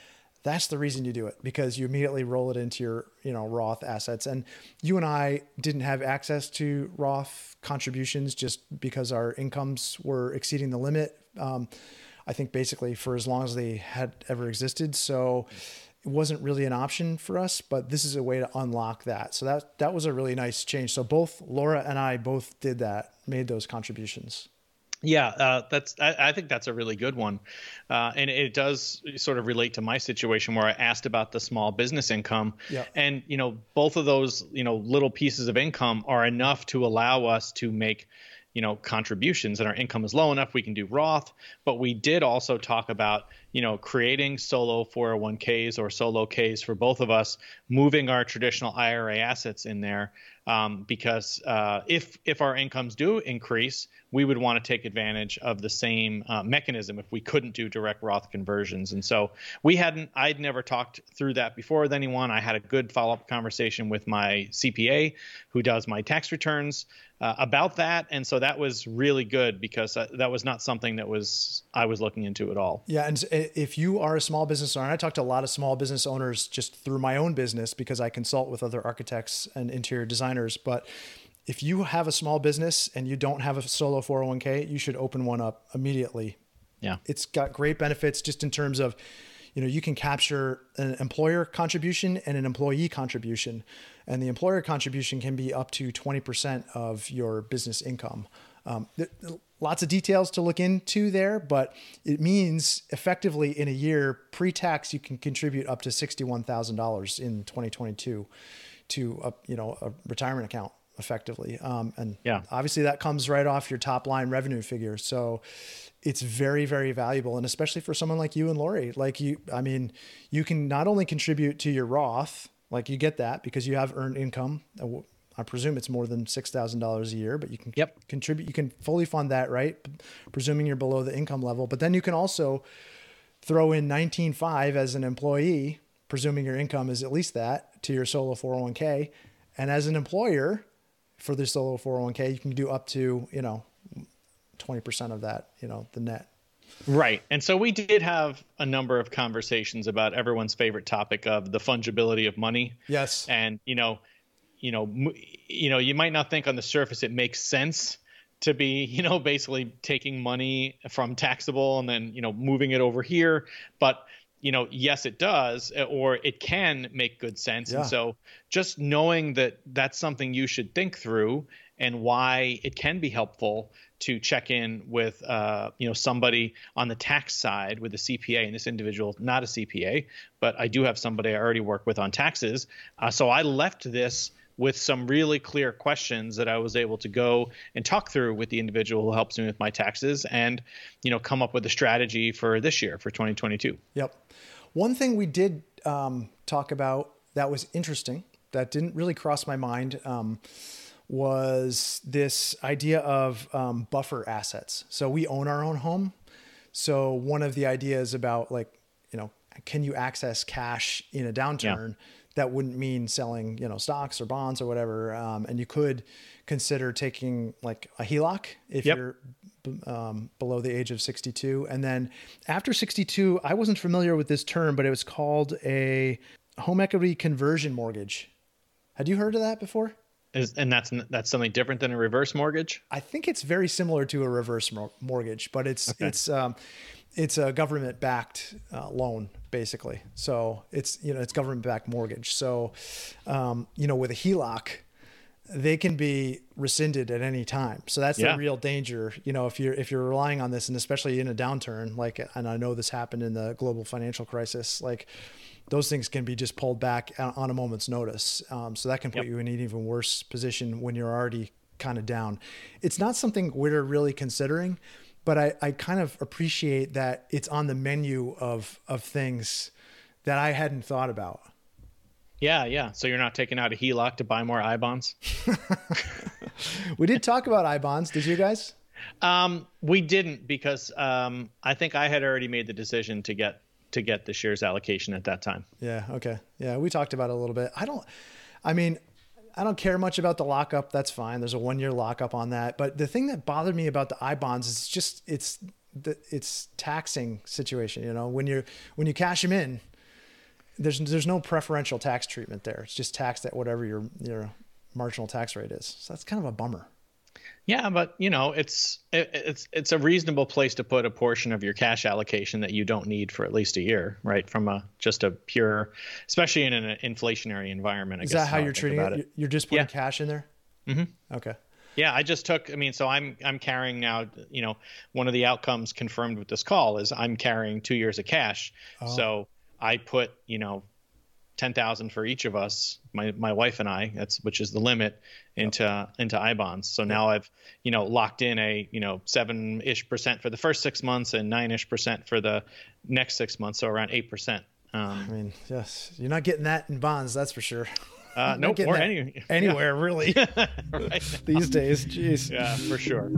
that's the reason you do it because you immediately roll it into your, you know, Roth assets. And you and I didn't have access to Roth contributions just because our incomes were exceeding the limit. Um, I think basically for as long as they had ever existed. So it wasn't really an option for us, but this is a way to unlock that. So that that was a really nice change. So both Laura and I both did that, made those contributions. Yeah, uh, that's. I, I think that's a really good one, uh, and it does sort of relate to my situation where I asked about the small business income, Yeah. and you know both of those you know little pieces of income are enough to allow us to make you know contributions, and our income is low enough we can do Roth, but we did also talk about you know creating solo 401ks or solo Ks for both of us, moving our traditional IRA assets in there um, because uh, if if our incomes do increase, we would want to take advantage of the same uh, mechanism if we couldn't do direct Roth conversions. And so we hadn't. I'd never talked through that before with anyone. I had a good follow up conversation with my CPA, who does my tax returns, uh, about that, and so that was really good because uh, that was not something that was I was looking into at all. Yeah, and if you are a small business owner, I talk to a lot of small business owners just through my own business because I consult with other architects and interior designers. But if you have a small business and you don't have a solo 401k, you should open one up immediately. Yeah. It's got great benefits just in terms of, you know, you can capture an employer contribution and an employee contribution. And the employer contribution can be up to 20% of your business income. Um, th- lots of details to look into there, but it means effectively in a year pre-tax you can contribute up to sixty-one thousand dollars in 2022 to a you know a retirement account effectively. Um, and Yeah. obviously that comes right off your top line revenue figure. So it's very, very valuable. And especially for someone like you and Lori, like you, I mean, you can not only contribute to your Roth, like you get that because you have earned income. Uh, I presume it's more than $6,000 a year, but you can Yep. contribute, you can fully fund that, right? Presuming you're below the income level, but then you can also throw in 19.5 as an employee, presuming your income is at least that to your solo 401k. And as an employer for the solo 401k, you can do up to, you know, 20% of that, you know, the net. Right. And so we did have a number of conversations about everyone's favorite topic of the fungibility of money. Yes. And, you know, you know, you know, you might not think on the surface it makes sense to be, you know, basically taking money from taxable and then, you know, moving it over here, but you know, yes, it does, or it can make good sense. Yeah. And so just knowing that that's something you should think through and why it can be helpful to check in with, uh, you know, somebody on the tax side with a CPA, and this individual not a CPA, but I do have somebody I already work with on taxes. Uh, so I left this with some really clear questions that I was able to go and talk through with the individual who helps me with my taxes and, you know, come up with a strategy for this year for 2022. Yep. One thing we did um, talk about that was interesting that didn't really cross my mind um, was this idea of um, buffer assets. So we own our own home. So one of the ideas about like, you know, can you access cash in a downturn? That wouldn't mean selling, you know, stocks or bonds or whatever. Um, and you could consider taking like a HELOC if Yep. you're um, below the age of 62. And then after 62, I wasn't familiar with this term, but it was called a home equity conversion mortgage. Had you heard of that before? Is, and that's that's something different than a reverse mortgage. I think it's very similar to a reverse mor- mortgage, but it's it's um, it's a government backed uh, loan basically. So it's you know it's government backed mortgage. So um, you know with a HELOC, they can be rescinded at any time. So that's Yeah. the real danger. You know if you're if you're relying on this, and especially in a downturn, like and I know this happened in the global financial crisis, like. Those things can be just pulled back on a moment's notice. Um, so that can put Yep. you in an even worse position when you're already kind of down. It's not something we're really considering, but I, I kind of appreciate that it's on the menu of of things that I hadn't thought about. Yeah, yeah. So you're not taking out a HELOC to buy more I bonds. we did talk about I bonds. Did you guys? Um, we didn't because um, I think I had already made the decision to get to get the shares allocation at that time. Yeah. Okay. Yeah, we talked about it a little bit. I don't. I mean, I don't care much about the lockup. That's fine. There's a one year lockup on that. But the thing that bothered me about the I bonds is just it's the it's taxing situation. You know, when you're when you cash them in, there's there's no preferential tax treatment there. It's just taxed at whatever your your marginal tax rate is. So that's kind of a bummer. Yeah, but you know, it's it, it's it's a reasonable place to put a portion of your cash allocation that you don't need for at least a year, right? From a just a pure, especially in an inflationary environment. I is that how, you're treating it? it? You're just putting yeah. cash in there. Mm-hmm. Okay. Yeah, I just took. I mean, so I'm I'm carrying now. You know, one of the outcomes confirmed with this call is I'm carrying two years of cash. Oh. So I put you know ten thousand for each of us, my my wife and I. That's which is the limit into yep. into I bonds. So now I've you know locked in a you know seven ish percent for the first six months and nine ish percent for the next six months. So around eight percent. Um, I mean, yes, you're not getting that in bonds, that's for sure. Uh, no, nope, or any, anywhere yeah. really these days. Jeez. Yeah, for sure.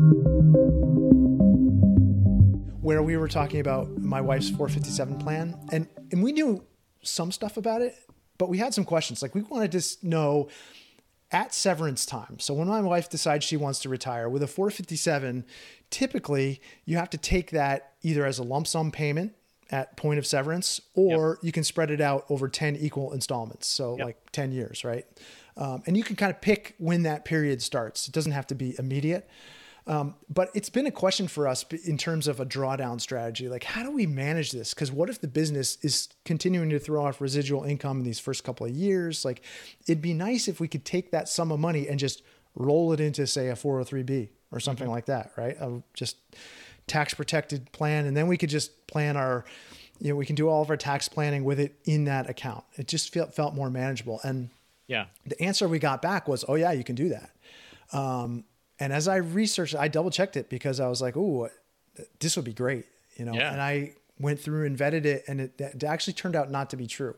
Where we were talking about my wife's 457 plan, and and we knew some stuff about it, but we had some questions. Like we wanted to know at severance time. So when my wife decides she wants to retire with a 457, typically you have to take that either as a lump sum payment at point of severance, or yep. you can spread it out over 10 equal installments. So yep. like 10 years, right? Um, and you can kind of pick when that period starts. It doesn't have to be immediate. Um, but it's been a question for us in terms of a drawdown strategy. Like, how do we manage this? Because what if the business is continuing to throw off residual income in these first couple of years? Like, it'd be nice if we could take that sum of money and just roll it into, say, a 403b or something mm-hmm. like that, right? A just tax protected plan. And then we could just plan our, you know, we can do all of our tax planning with it in that account. It just felt, felt more manageable. And yeah, the answer we got back was, oh, yeah, you can do that. Um, and as I researched, I double checked it because I was like, "Oh, this would be great," you know. Yeah. And I went through and vetted it, and it, it actually turned out not to be true.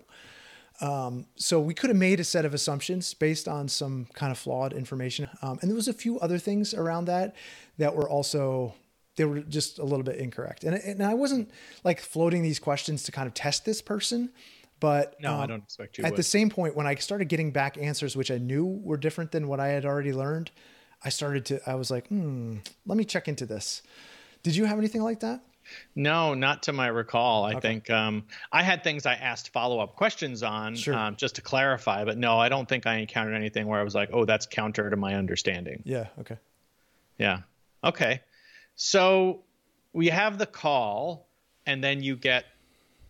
Um, so we could have made a set of assumptions based on some kind of flawed information, um, and there was a few other things around that that were also they were just a little bit incorrect. And and I wasn't like floating these questions to kind of test this person. But no, um, I don't expect you. At would. the same point, when I started getting back answers which I knew were different than what I had already learned, I started to, I was like, hmm, let me check into this. Did you have anything like that? No, not to my recall. I okay. think um, I had things I asked follow up questions on sure. um, just to clarify, but no, I don't think I encountered anything where I was like, oh, that's counter to my understanding. Yeah. Okay. Yeah. Okay. So we have the call, and then you get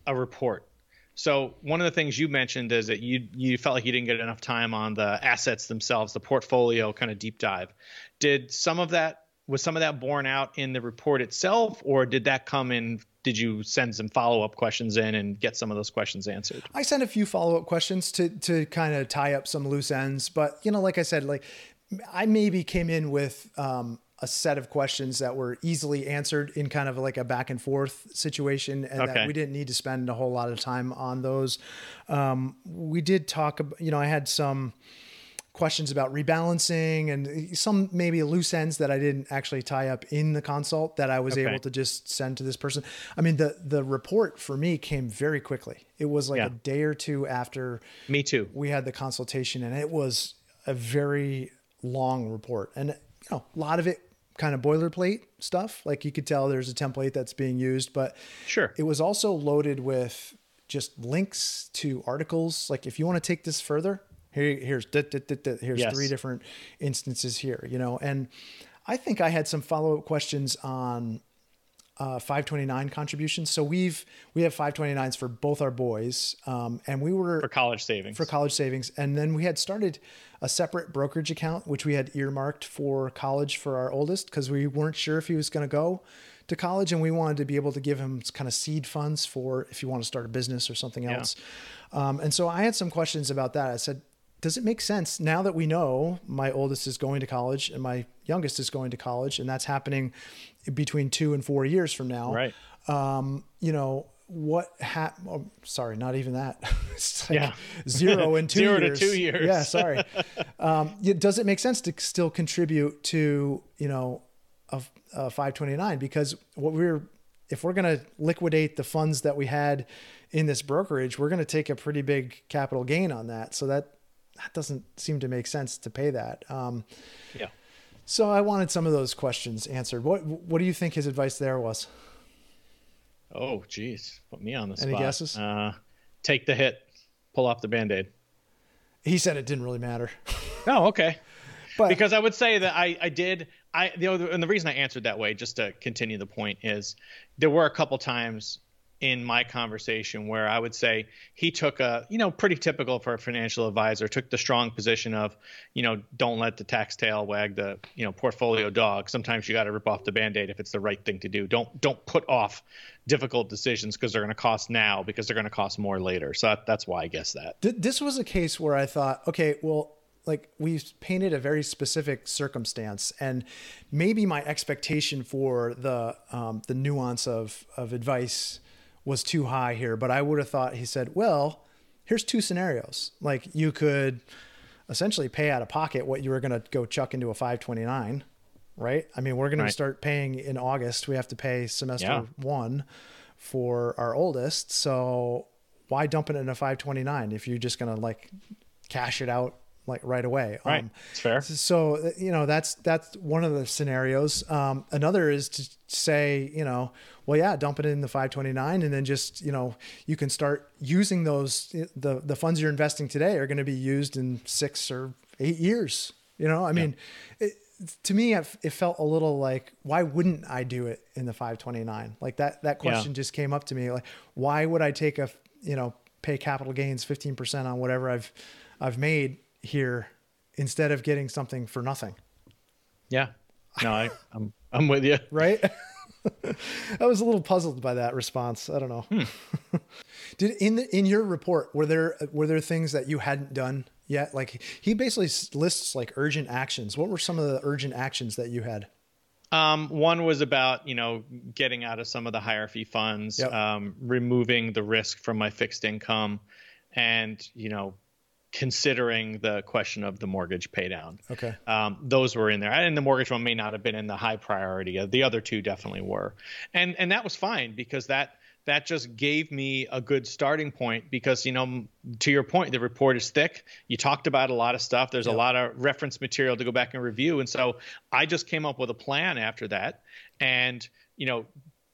a report. So one of the things you mentioned is that you you felt like you didn't get enough time on the assets themselves, the portfolio kind of deep dive. Did some of that was some of that borne out in the report itself, or did that come in? Did you send some follow up questions in and get some of those questions answered? I sent a few follow up questions to to kind of tie up some loose ends, but you know, like I said, like I maybe came in with um, a set of questions that were easily answered in kind of like a back and forth situation and okay. that we didn't need to spend a whole lot of time on those. Um, we did talk about, you know, I had some questions about rebalancing and some maybe loose ends that I didn't actually tie up in the consult that I was okay. able to just send to this person. I mean, the, the report for me came very quickly. It was like yeah. a day or two after me too. We had the consultation and it was a very long report and you know, a lot of it kind of boilerplate stuff. Like you could tell there's a template that's being used, but sure. It was also loaded with just links to articles. Like if you want to take this further, here, here's here's yes. three different instances here, you know, and I think I had some follow up questions on uh, 529 contributions. So we've we have 529s for both our boys, um, and we were for college savings for college savings, and then we had started a separate brokerage account which we had earmarked for college for our oldest because we weren't sure if he was going to go to college, and we wanted to be able to give him kind of seed funds for if you want to start a business or something else. Yeah. Um, and so I had some questions about that. I said, does it make sense now that we know my oldest is going to college and my youngest is going to college and that's happening between two and four years from now right um, you know what ha- oh, sorry, not even that. it's like Yeah. zero and two Zero to years. two years. Yeah, sorry. um, does it make sense to still contribute to you know a, a 529 because what we're if we're going to liquidate the funds that we had in this brokerage, we're going to take a pretty big capital gain on that. So that that doesn't seem to make sense to pay that. Um, Yeah. So I wanted some of those questions answered. What what do you think his advice there was? Oh, geez, put me on the Any spot. guesses? Uh, take the hit, pull off the band-aid. He said it didn't really matter. Oh, okay. But because I would say that I, I did I the other, and the reason I answered that way just to continue the point is there were a couple times in my conversation where I would say he took a you know pretty typical for a financial advisor took the strong position of you know don't let the tax tail wag the you know portfolio dog. Sometimes you got to rip off the band-aid if it's the right thing to do. Don't don't put off difficult decisions because they're going to cost now because they're going to cost more later. So that, that's why I guess that. This was a case where I thought, okay, well, like we painted a very specific circumstance, and maybe my expectation for the um, the nuance of of advice was too high here. But I would have thought he said, well, here's two scenarios. Like you could essentially pay out of pocket what you were going to go chuck into a 529 right i mean we're going Right. to start paying in august we have to pay semester Yeah. one for our oldest so why dump it in a 529 if you're just going to like cash it out like right away right Um, it's fair so you know that's that's one of the scenarios um, another is to say you know well yeah dump it in the 529 and then just you know you can start using those the the funds you're investing today are going to be used in six or eight years you know? I mean it, to me it, it felt a little like why wouldn't i do it in the 529 like that that Yeah. question just came up to me like why would i take a you know pay capital gains 15% on whatever i've i've made here instead of getting something for nothing? Yeah. No I, I'm I'm with you. Right i was a little puzzled by that response. I don't know. Hmm. did in the, in your report were there were there things that you hadn't done yet? Like he basically lists like urgent actions. What were some of the urgent actions that you had? Um, one was about you know getting out of some of the higher fee funds, Yep. um, removing the risk from my fixed income, and you know considering the question of the mortgage paydown. okay Um, those were in there, and the mortgage one may not have been in the high priority. The other two definitely were, and and that was fine because that that just gave me a good starting point. Because you know, to your point, the report is thick. You talked about a lot of stuff. There's a lot of reference material to go back and review, and so I just came up with a plan after that, and you know.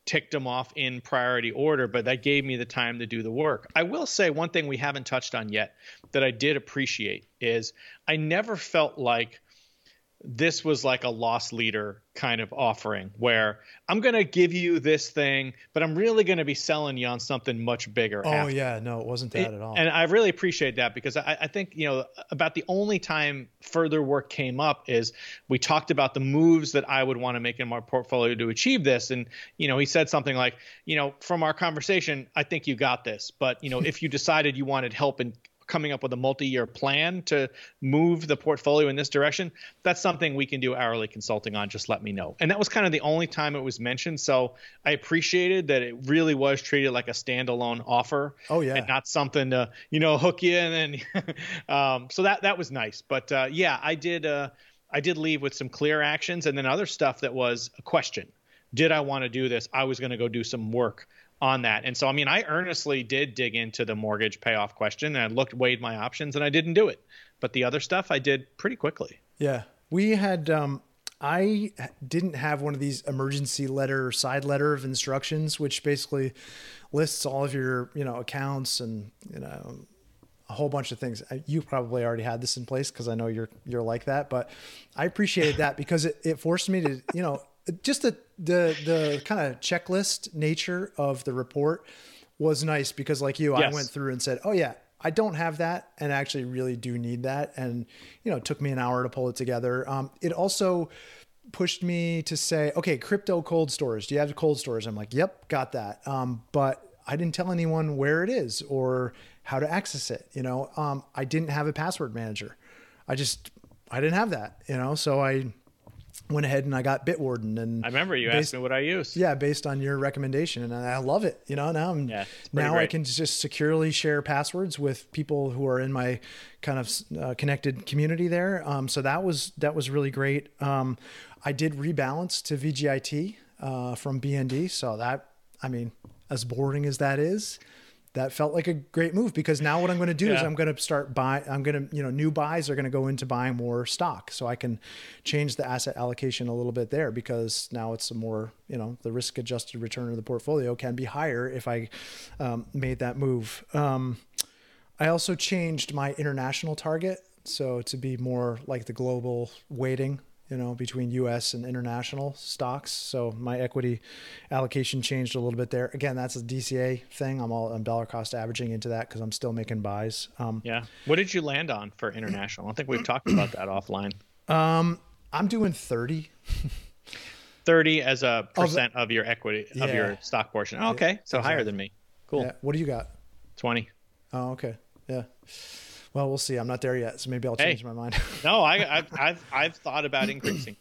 Ticked them off in priority order, but that gave me the time to do the work. I will say one thing we haven't touched on yet that I did appreciate is I never felt like this was like a loss leader kind of offering where I'm going to give you this thing, but I'm really going to be selling you on something much bigger. oh after. yeah no it wasn't that at all And I really appreciate that because I, I think, you know, about the only time further work came up is we talked about the moves that I would want to make in my portfolio to achieve this. And, you know, he said something like, you know, from our conversation, I think you got this. But, you know, if you decided you wanted help in coming up with a multi-year plan to move the portfolio in this direction that's something we can do hourly consulting on. Just let me know. And that was kind of the only time it was mentioned. So i appreciated that it really was treated like a standalone offer Oh, yeah. and not something to you know hook you in and um, so that that was nice. But uh, yeah i did uh, i did leave with some clear actions and then other stuff that was a question. Did i want to do this? I was going to go do some work on that and so i mean i earnestly did dig into the mortgage payoff question and i looked weighed my options and i didn't do it but the other stuff i did pretty quickly Yeah. We had um I didn't have one of these emergency letter side letter of instructions which basically lists all of your, you know, accounts and, you know, a whole bunch of things. You probably already had this in place because I know you're you're like that, but I appreciated that because it, it forced me to, you know, just the the the kind of checklist nature of the report was nice because like you, I went through and said, "Oh yeah, I don't have that and I actually really do need that." And you know, it took me an hour to pull it together. Um, it also pushed me to say, "Okay, crypto cold storage. Do you have cold storage?" I'm like, "Yep, got that." Um, but I didn't tell anyone where it is or how to access it. You know, um, I didn't have a password manager. I just I didn't have that. You know, so I went ahead and I got Bitwarden and I remember you based, asked me what I use. Yeah, based on your recommendation, and I love it. You know, now I'm Yeah, now I can just securely share passwords with people who are in my kind of uh, connected community there. Um, so that was that was really great. Um, I did rebalance to VGIT uh, from BND, so that I mean, as boring as that is. That felt like a great move because now what I'm going to do is I'm going to start buy. I'm going to you know new buys are going to go into buying more stock, so I can change the asset allocation a little bit there because now it's a more you know the risk adjusted return of the portfolio can be higher if I um, made that move. Um, I also changed my international target so to be more like the global weighting you know between US and international stocks so my equity allocation changed a little bit there again that's a DCA thing I'm all I'm dollar cost averaging into that cuz I'm still making buys um, Yeah. What did you land on for international? I don't think we've talked about that offline. um I'm doing 30 30 as a percent of your equity of Yeah. your stock portion. Oh, okay. So higher than me. Cool. yeah what do you got 20. oh okay yeah well we'll see I'm not there yet so maybe I'll Hey. change my mind No, I, I've, I've, I've thought about increasing.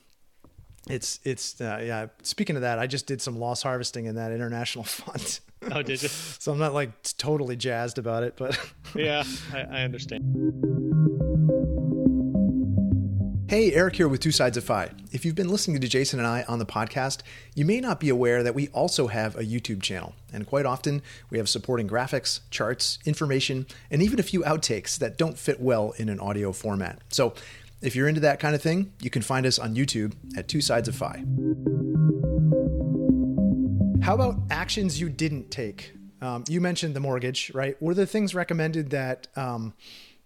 it's it's uh, yeah speaking of that I just did some loss harvesting in that international fund Oh, did you? So I'm not like totally jazzed about it, but Yeah, I, I understand. Hey, Eric here with Two Sides of FI. If you've been listening to Jason and I on the podcast, you may not be aware that we also have a YouTube channel. And quite often, we have supporting graphics, charts, information, and even a few outtakes that don't fit well in an audio format. So if you're into that kind of thing, you can find us on YouTube at Two Sides of FI. How about actions you didn't take? Um, you mentioned the mortgage, right? Were there things recommended that um,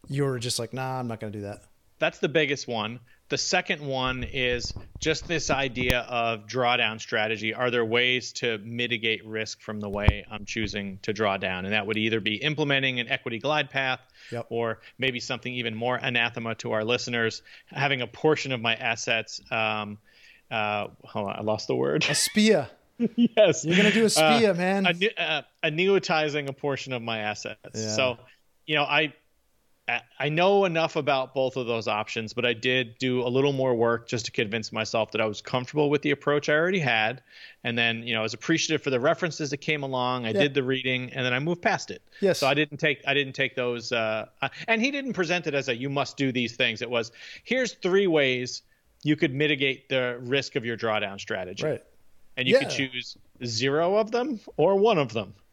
you were just like, nah, I'm not going to do that? That's the biggest one. The second one is just this idea of drawdown strategy. Are there ways to mitigate risk from the way I'm choosing to draw down? And that would either be implementing an equity glide path Yep. or maybe something even more anathema to our listeners, having a portion of my assets. Um, uh, hold on, I lost the word. A SPIA. yes. You're gonna do a SPIA, man. A, uh, annuitizing a portion of my assets. Yeah. So, you know, I I- know enough about both of those options, but I did do a little more work just to convince myself that I was comfortable with the approach I already had, and then you know I was appreciative for the references that came along. I Yeah. did the reading, and then I moved past it. Yes. So I didn't take I didn't take those, uh, uh, and he didn't present it as a you must do these things. It was here's three ways you could mitigate the risk of your drawdown strategy Right. and you could choose zero of them or one of them.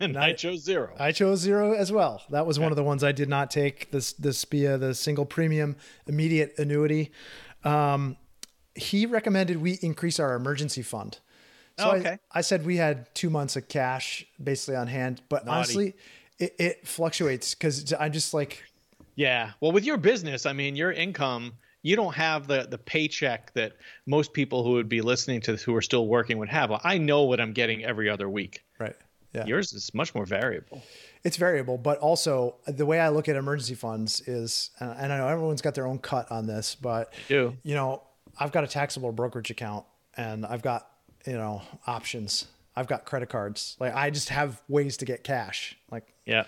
and I, I- chose zero. I chose zero as well. That was one of the ones I did not take. This the SPIA, the single premium immediate annuity. Um, he recommended we increase our emergency fund. So Oh, I- okay. I, said we had two months of cash basically on hand, but Naughty. honestly, it, it fluctuates because I'm just like, yeah. Well, with your business, I mean, your income, you don't have the the paycheck that most people who would be listening to this who are still working would have. I know what I'm getting every other week. right. Yeah. Yours is much more variable. it's variable, but also the way I look at emergency funds is, and and I know everyone's got their own cut on this, but do. you know, I've got a taxable brokerage account and I've got, you know, options. I've got credit cards. Like I just have ways to get cash. Like Yeah.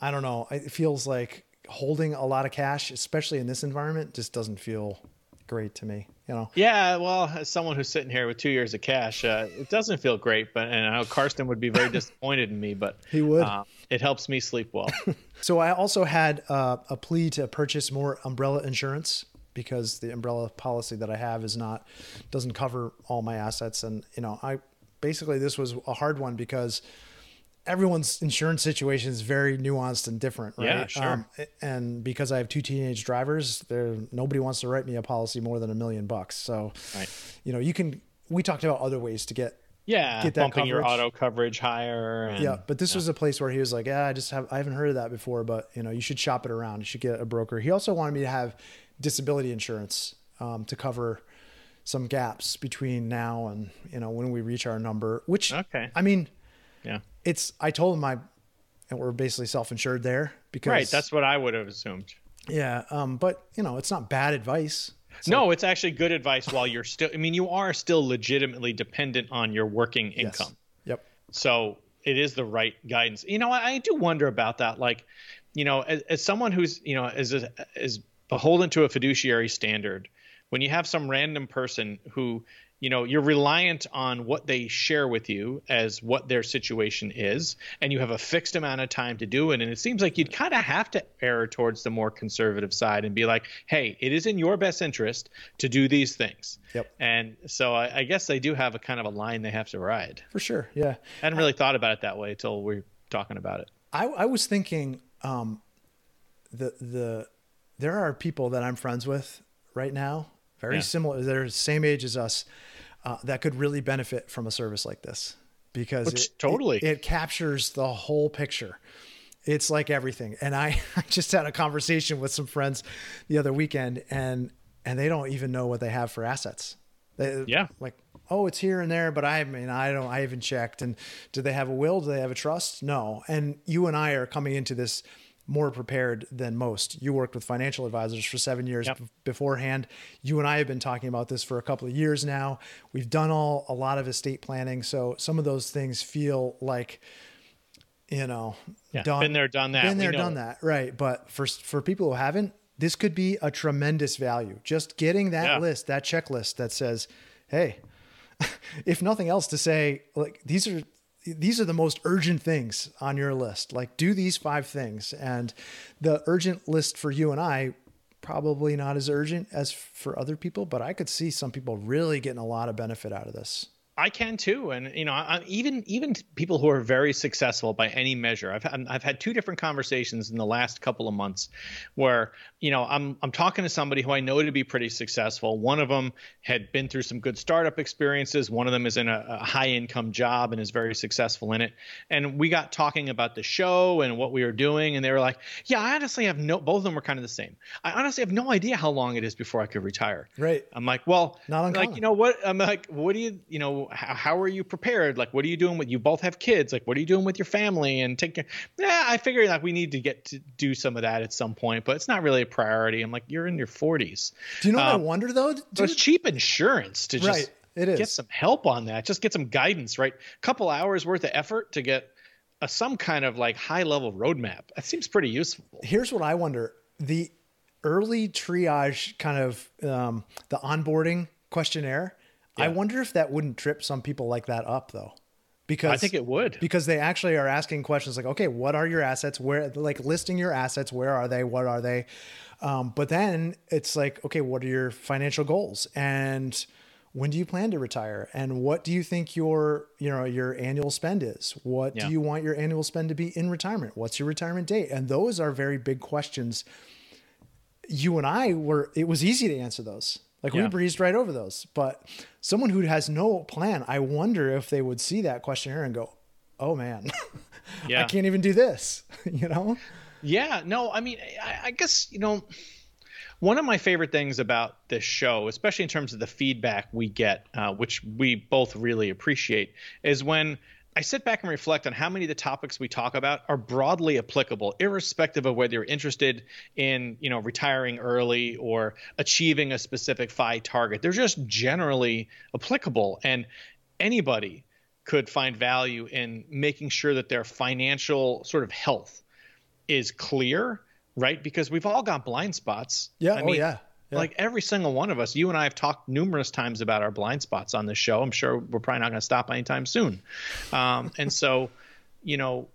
I don't know. It feels like holding a lot of cash, especially in this environment, just doesn't feel great to me. You know. Yeah, well, as someone who's sitting here with two years of cash, uh, it doesn't feel great. But and I know Karsten would be very disappointed in me, but He would. Uh, it helps me sleep well. So I also had uh, a plea to purchase more umbrella insurance because the umbrella policy that I have is not doesn't cover all my assets, and you know I basically this was a hard one because everyone's insurance situation is very nuanced and different, right? Yeah, sure. and because I have two teenage drivers, there nobody wants to write me a policy more than a million bucks. So, Right. you know, you can. We talked about other ways to get Yeah, Get that bumping your auto coverage higher. And, Yeah, but this was a place where he was like, "Yeah, I just have I haven't heard of that before, but you know, you should shop it around. You should get a broker." He also wanted me to have disability insurance um, to cover some gaps between now and you know when we reach our number. Which Okay. I mean, yeah. It's I told him I and we're basically self-insured there because Right, that's what I would have assumed. yeah. Um, but you know, it's not bad advice. no, it's actually good advice while you're still I mean you are still legitimately dependent on your working Yes. income. Yep. So it is the right guidance. You know, I, I do wonder about that like, you know, as, as someone who's, you know, is a, is beholden to a fiduciary standard, when you have some random person who you know you're reliant on what they share with you as what their situation is and you have a fixed amount of time to do it. And it seems like you'd kind of have to err towards the more conservative side and be like hey it is in your best interest to do these things. Yep. And so i, I guess they do have a kind of a line they have to ride. For sure yeah. I hadn't really thought about it that way until we are talking about it. I, I was thinking um the the there are people that i'm friends with right now very yeah. similar they're the same age as us uh, that could really benefit from a service like this because it, totally it, it, captures the whole picture. It's like everything. And I, I just had a conversation with some friends the other weekend and and they don't even know what they have for assets. They, yeah. Like, oh, it's here and there, but I mean, I don't, I haven't checked. And do they have a will? Do they have a trust? No. And you and I are coming into this more prepared than most. You worked with financial advisors for seven years yep. b- beforehand. You and I have been talking about this for a couple of years now. We've done all a lot of estate planning, so some of those things feel like, you know, yeah, done, been there, done that. Been there, done that. Right, but for for people who haven't, this could be a tremendous value. Just getting that yeah. list, that checklist that says, "Hey." if nothing else to say like these are these are the most urgent things on your list. Like, do these five things. And the urgent list for you and I, probably not as urgent as for other people, but I could see some people really getting a lot of benefit out of this. I can too, and you know, I, even even people who are very successful by any measure. I've I've had two different conversations in the last couple of months, where you know I'm I'm talking to somebody who I know to be pretty successful. One of them had been through some good startup experiences. One of them is in a, a high income job and is very successful in it. And we got talking about the show and what we were doing, and they were like, "Yeah, I honestly have no." Both of them were kind of the same. I honestly have no idea how long it is before I could retire. Right. I'm like, well, not uncommon. like you know what? I'm like, what do you you know how, how, are you prepared? Like, what are you doing with you both have kids? Like, what are you doing with your family and take care? Yeah, I figure like we need to get to do some of that at some point, but it's not really a priority. I'm like, you're in your 40s. Do you know um, what I um, wonder though? Dude? So it's cheap insurance to just right. it is. get some help on that. Just get some guidance, right? A couple hours worth of effort to get a, some kind of like high level roadmap. That seems pretty useful. Here's what I wonder: the early triage kind of um, the onboarding questionnaire yeah. I wonder if that wouldn't trip some people like that up though. Because I think it would. Because they actually are asking questions like, okay, what are your assets? Where like listing your assets, where are they? What are they? Um, but then it's like, okay, what are your financial goals? And when do you plan to retire? And what do you think your, you know, your annual spend is? What yeah. do you want your annual spend to be in retirement? What's your retirement date? And those are very big questions. You and I were, it was easy to answer those like yeah. we breezed right over those. But someone who has no plan, I wonder if they would see that questionnaire and go, "Oh man, yeah. I can't even do this." you know? Yeah. No. I mean, I, I guess you know. One of my favorite things about this show, especially in terms of the feedback we get, uh, which we both really appreciate, is when I sit back and reflect on how many of the topics we talk about are broadly applicable, irrespective of whether you're interested in, you know, retiring early or achieving a specific FI target. They're just generally applicable, and anybody could find value in making sure that their financial sort of health is clear, right? Because we've all got blind spots. Yeah. I oh, mean, yeah. Yeah. Like every single one of us, you and I have talked numerous times about our blind spots on this show. I'm sure we're probably not going to stop anytime soon. Um, and so, you know,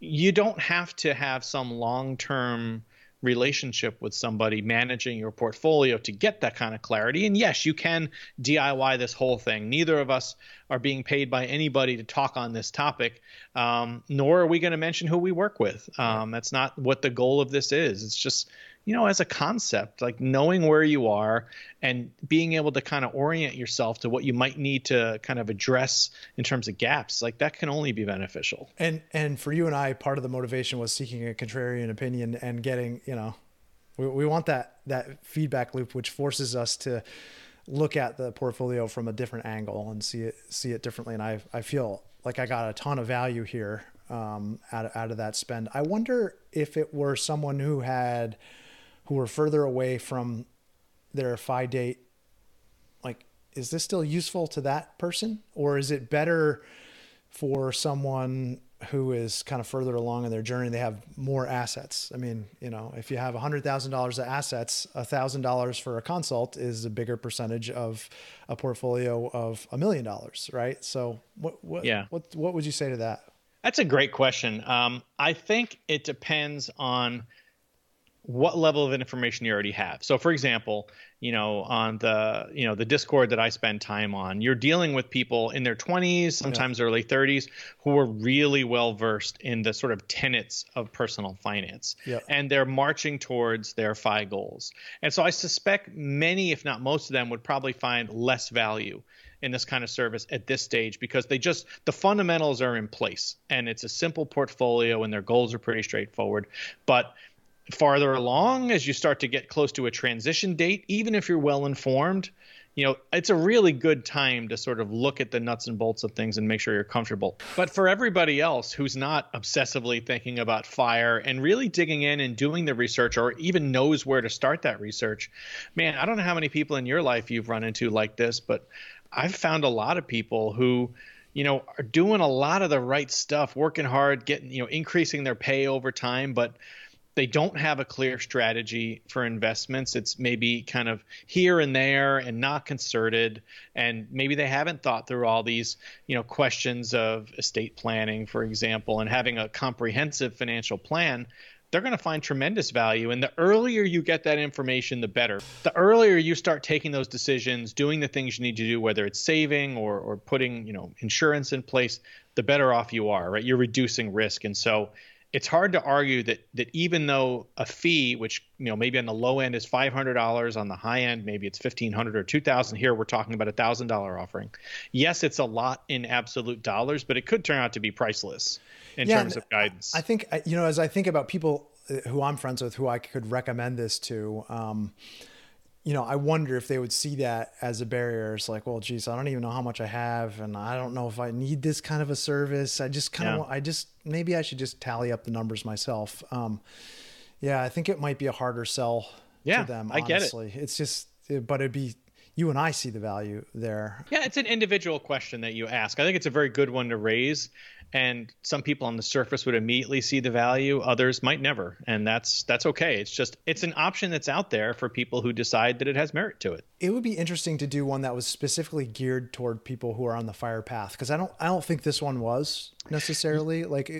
you don't have to have some long term relationship with somebody managing your portfolio to get that kind of clarity. And yes, you can DIY this whole thing. Neither of us are being paid by anybody to talk on this topic, um, nor are we going to mention who we work with. Um, that's not what the goal of this is. It's just you know, as a concept, like knowing where you are and being able to kind of orient yourself to what you might need to kind of address in terms of gaps, like that can only be beneficial. And and for you and I, part of the motivation was seeking a contrarian opinion and getting, you know, we, we want that that feedback loop, which forces us to look at the portfolio from a different angle and see it see it differently. And I I feel like I got a ton of value here um, out of, out of that spend. I wonder if it were someone who had who are further away from their FI date, like, is this still useful to that person? Or is it better for someone who is kind of further along in their journey, they have more assets. I mean, you know, if you have hundred thousand dollars of assets, thousand dollars for a consult is a bigger percentage of a portfolio of a million dollars, right? So, what, what, yeah. what, what would you say to that? That's a great question. Um, I think it depends on what level of information you already have. So for example, you know, on the, you know, the Discord that I spend time on, you're dealing with people in their 20s, sometimes yeah. early 30s who are really well versed in the sort of tenets of personal finance. Yeah. And they're marching towards their FI goals. And so I suspect many if not most of them would probably find less value in this kind of service at this stage because they just the fundamentals are in place and it's a simple portfolio and their goals are pretty straightforward. But farther along as you start to get close to a transition date, even if you're well informed, you know, it's a really good time to sort of look at the nuts and bolts of things and make sure you're comfortable. But for everybody else who's not obsessively thinking about fire and really digging in and doing the research or even knows where to start that research, man, I don't know how many people in your life you've run into like this, but I've found a lot of people who you know are doing a lot of the right stuff working hard getting you know increasing their pay over time but they don't have a clear strategy for investments. It's maybe kind of here and there and not concerted. And maybe they haven't thought through all these, you know, questions of estate planning, for example, and having a comprehensive financial plan. They're going to find tremendous value. And the earlier you get that information, the better. The earlier you start taking those decisions, doing the things you need to do, whether it's saving or, or putting, you know, insurance in place, the better off you are, right? You're reducing risk. And so it's hard to argue that that even though a fee, which you know maybe on the low end is five hundred dollars, on the high end maybe it's fifteen hundred or two thousand. Here we're talking about a thousand dollar offering. Yes, it's a lot in absolute dollars, but it could turn out to be priceless in yeah, terms of guidance. I think you know as I think about people who I'm friends with, who I could recommend this to. Um, you know, I wonder if they would see that as a barrier. It's like, well, geez, I don't even know how much I have, and I don't know if I need this kind of a service. I just kind of. I just maybe I should just tally up the numbers myself. Um, yeah, I think it might be a harder sell yeah, to them. Honestly. I get it. It's just, but it'd be you and I see the value there. Yeah, it's an individual question that you ask. I think it's a very good one to raise and some people on the surface would immediately see the value others might never. And that's that's okay. It's just it's an option that's out there for people who decide that it has merit to it. It would be interesting to do one that was specifically geared toward people who are on the fire path because i don't i don't think this one was necessarily like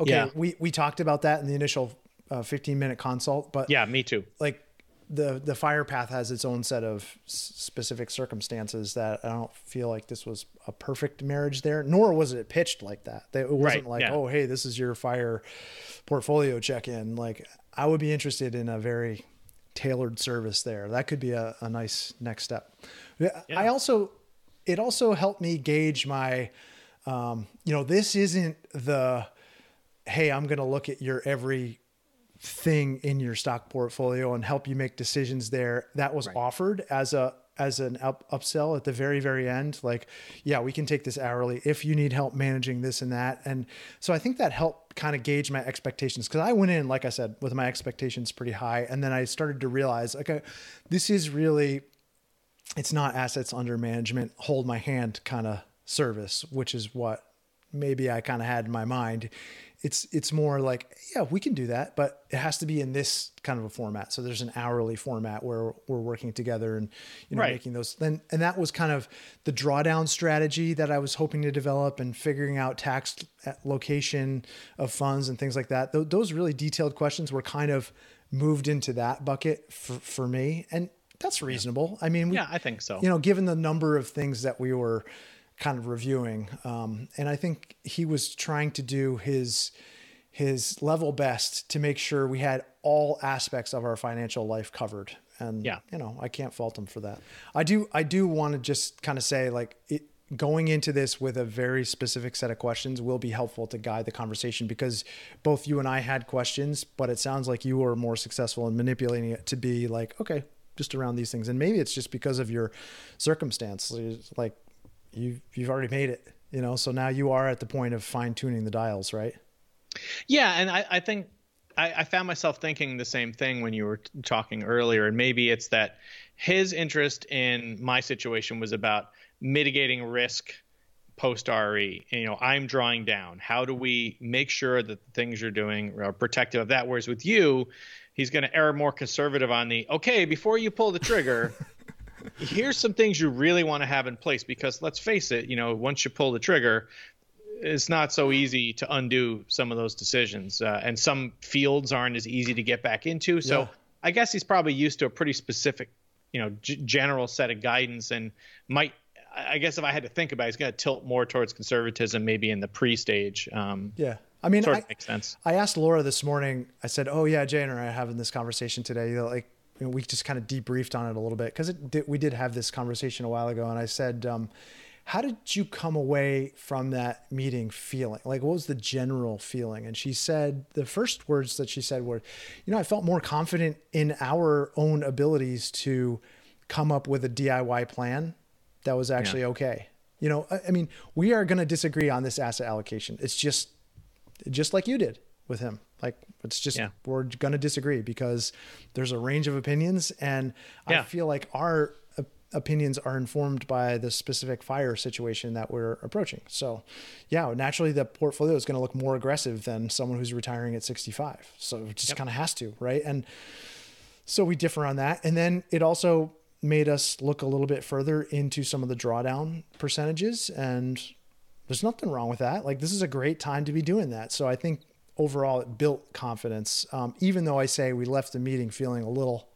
okay yeah. we we talked about that in the initial uh, 15 minute consult but yeah me too. like the the fire path has its own set of specific circumstances that I don't feel like this was a perfect marriage there, nor was it pitched like that. It wasn't right, like, yeah. oh, hey, this is your fire portfolio check in. Like, I would be interested in a very tailored service there. That could be a, a nice next step. Yeah. I also, it also helped me gauge my, um, you know, this isn't the, hey, I'm going to look at your every thing in your stock portfolio and help you make decisions there that was right. offered as a as an up, upsell at the very very end. Like yeah we can take this hourly if you need help managing this and that. And so i think that helped kind of gauge my expectations because i went in like i said with my expectations pretty high and then i started to realize okay this is really it's not assets under management hold my hand kind of service which is what maybe i kind of had in my mind it's it's more like yeah we can do that but it has to be in this kind of a format. So there's an hourly format where we're working together and you know right. making those then and that was kind of the drawdown strategy that i was hoping to develop and figuring out tax location of funds and things like that. Th- those really detailed questions were kind of moved into that bucket for, for me and that's reasonable. I mean we, yeah i think so. you know given the number of things that we were kind of reviewing. Um, and I think he was trying to do his his level best to make sure we had all aspects of our financial life covered. And yeah. you know, I can't fault him for that. I do I do want to just kind of say like it going into this with a very specific set of questions will be helpful to guide the conversation because both you and I had questions, but it sounds like you were more successful in manipulating it to be like, okay, just around these things. And maybe it's just because of your circumstance. Like you you've already made it you know so now you are at the point of fine tuning the dials right yeah and i, I think I, I, found myself thinking the same thing when you were talking earlier and maybe it's that his interest in my situation was about mitigating risk post RE. You know, I'm drawing down. How do we make sure that the things you're doing are protective of that? Whereas with you, he's going to err more conservative on the okay before you pull the trigger. here's some things you really want to have in place because let's face it, you know, once you pull the trigger, it's not so easy to undo some of those decisions, uh, and some fields aren't as easy to get back into. So yeah. I guess he's probably used to a pretty specific, you know, g- general set of guidance, and might. I guess if I had to think about, it, he's going to tilt more towards conservatism, maybe in the pre-stage. Um, yeah, I mean, sort of I, makes sense. I asked Laura this morning. I said, "Oh yeah, Jay and I are having this conversation today. You know, like you know, we just kind of debriefed on it a little bit because we did have this conversation a while ago, and I said." Um, how did you come away from that meeting feeling? Like, what was the general feeling? And she said, the first words that she said were, you know, I felt more confident in our own abilities to come up with a DIY plan that was actually yeah. okay. You know, I, I mean, we are going to disagree on this asset allocation. It's just, just like you did with him. Like, it's just, yeah. we're going to disagree because there's a range of opinions. And yeah. I feel like our opinions are informed by the specific fire situation that we're approaching. So, yeah, naturally the portfolio is going to look more aggressive than someone who's retiring at 65. So it just yep. kind of has to, right? And so we differ on that. And then it also made us look a little bit further into some of the drawdown percentages and there's nothing wrong with that. Like this is a great time to be doing that. So I think overall it built confidence. Um, even though I say we left the meeting feeling a little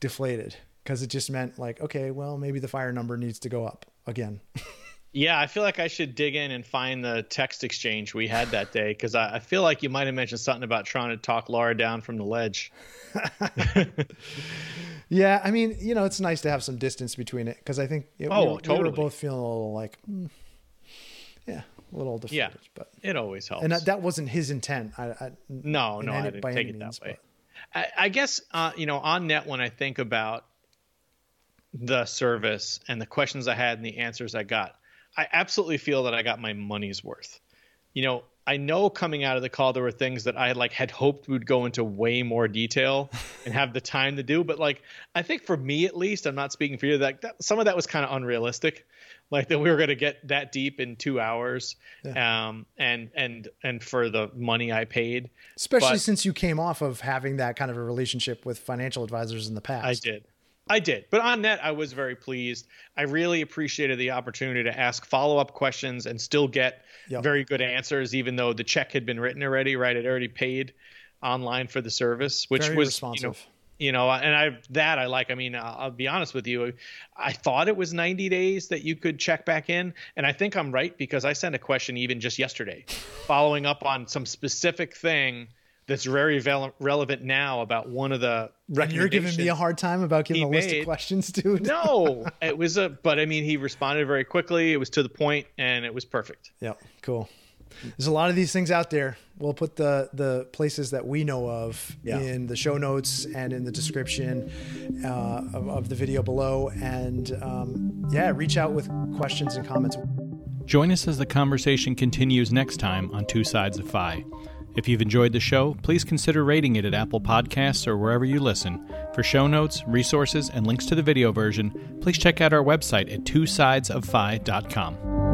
deflated because it just meant like, okay, well, maybe the fire number needs to go up again. yeah, I feel like I should dig in and find the text exchange we had that day because I, I, feel like you might have mentioned something about trying to talk Laura down from the ledge. yeah, I mean, you know, it's nice to have some distance between it because I think it, oh, we, were, totally. we were both feeling a little like, mm, yeah, a little defeated. Yeah, but it always helps. And that, that wasn't his intent. I, I no, no, I didn't take it means, that way. I, I, guess uh, you know on net when I think about the service and the questions I had and the answers I got, I absolutely feel that I got my money's worth. You know, I know coming out of the call there were things that I like had hoped would go into way more detail and have the time to do, but like I think for me at least, I'm not speaking for you that, that some of that was kind of unrealistic, like that we were going to get that deep in two hours, yeah. um, and and and for the money I paid, especially but, since you came off of having that kind of a relationship with financial advisors in the past. I did. I did. But on net, I was very pleased. I really appreciated the opportunity to ask follow up questions and still get yep. very good answers, even though the check had been written already, right? I'd already paid online for the service, which very was responsive. You know, you know, and I that I like. I mean, I'll, I'll be honest with you. I thought it was 90 days that you could check back in, and I think I'm right because I sent a question even just yesterday, following up on some specific thing that's very ve- relevant now about one of the and you're giving me a hard time about giving a made. list of questions, dude. no, it was a, but I mean, he responded very quickly. It was to the point, and it was perfect. Yeah, cool. There's a lot of these things out there. We'll put the the places that we know of yeah. in the show notes and in the description uh, of, of, the video below. And um, yeah, reach out with questions and comments. Join us as the conversation continues next time on Two Sides of FI. If you've enjoyed the show, please consider rating it at Apple Podcasts or wherever you listen. For show notes, resources, and links to the video version, please check out our website at twosidesoffi.com.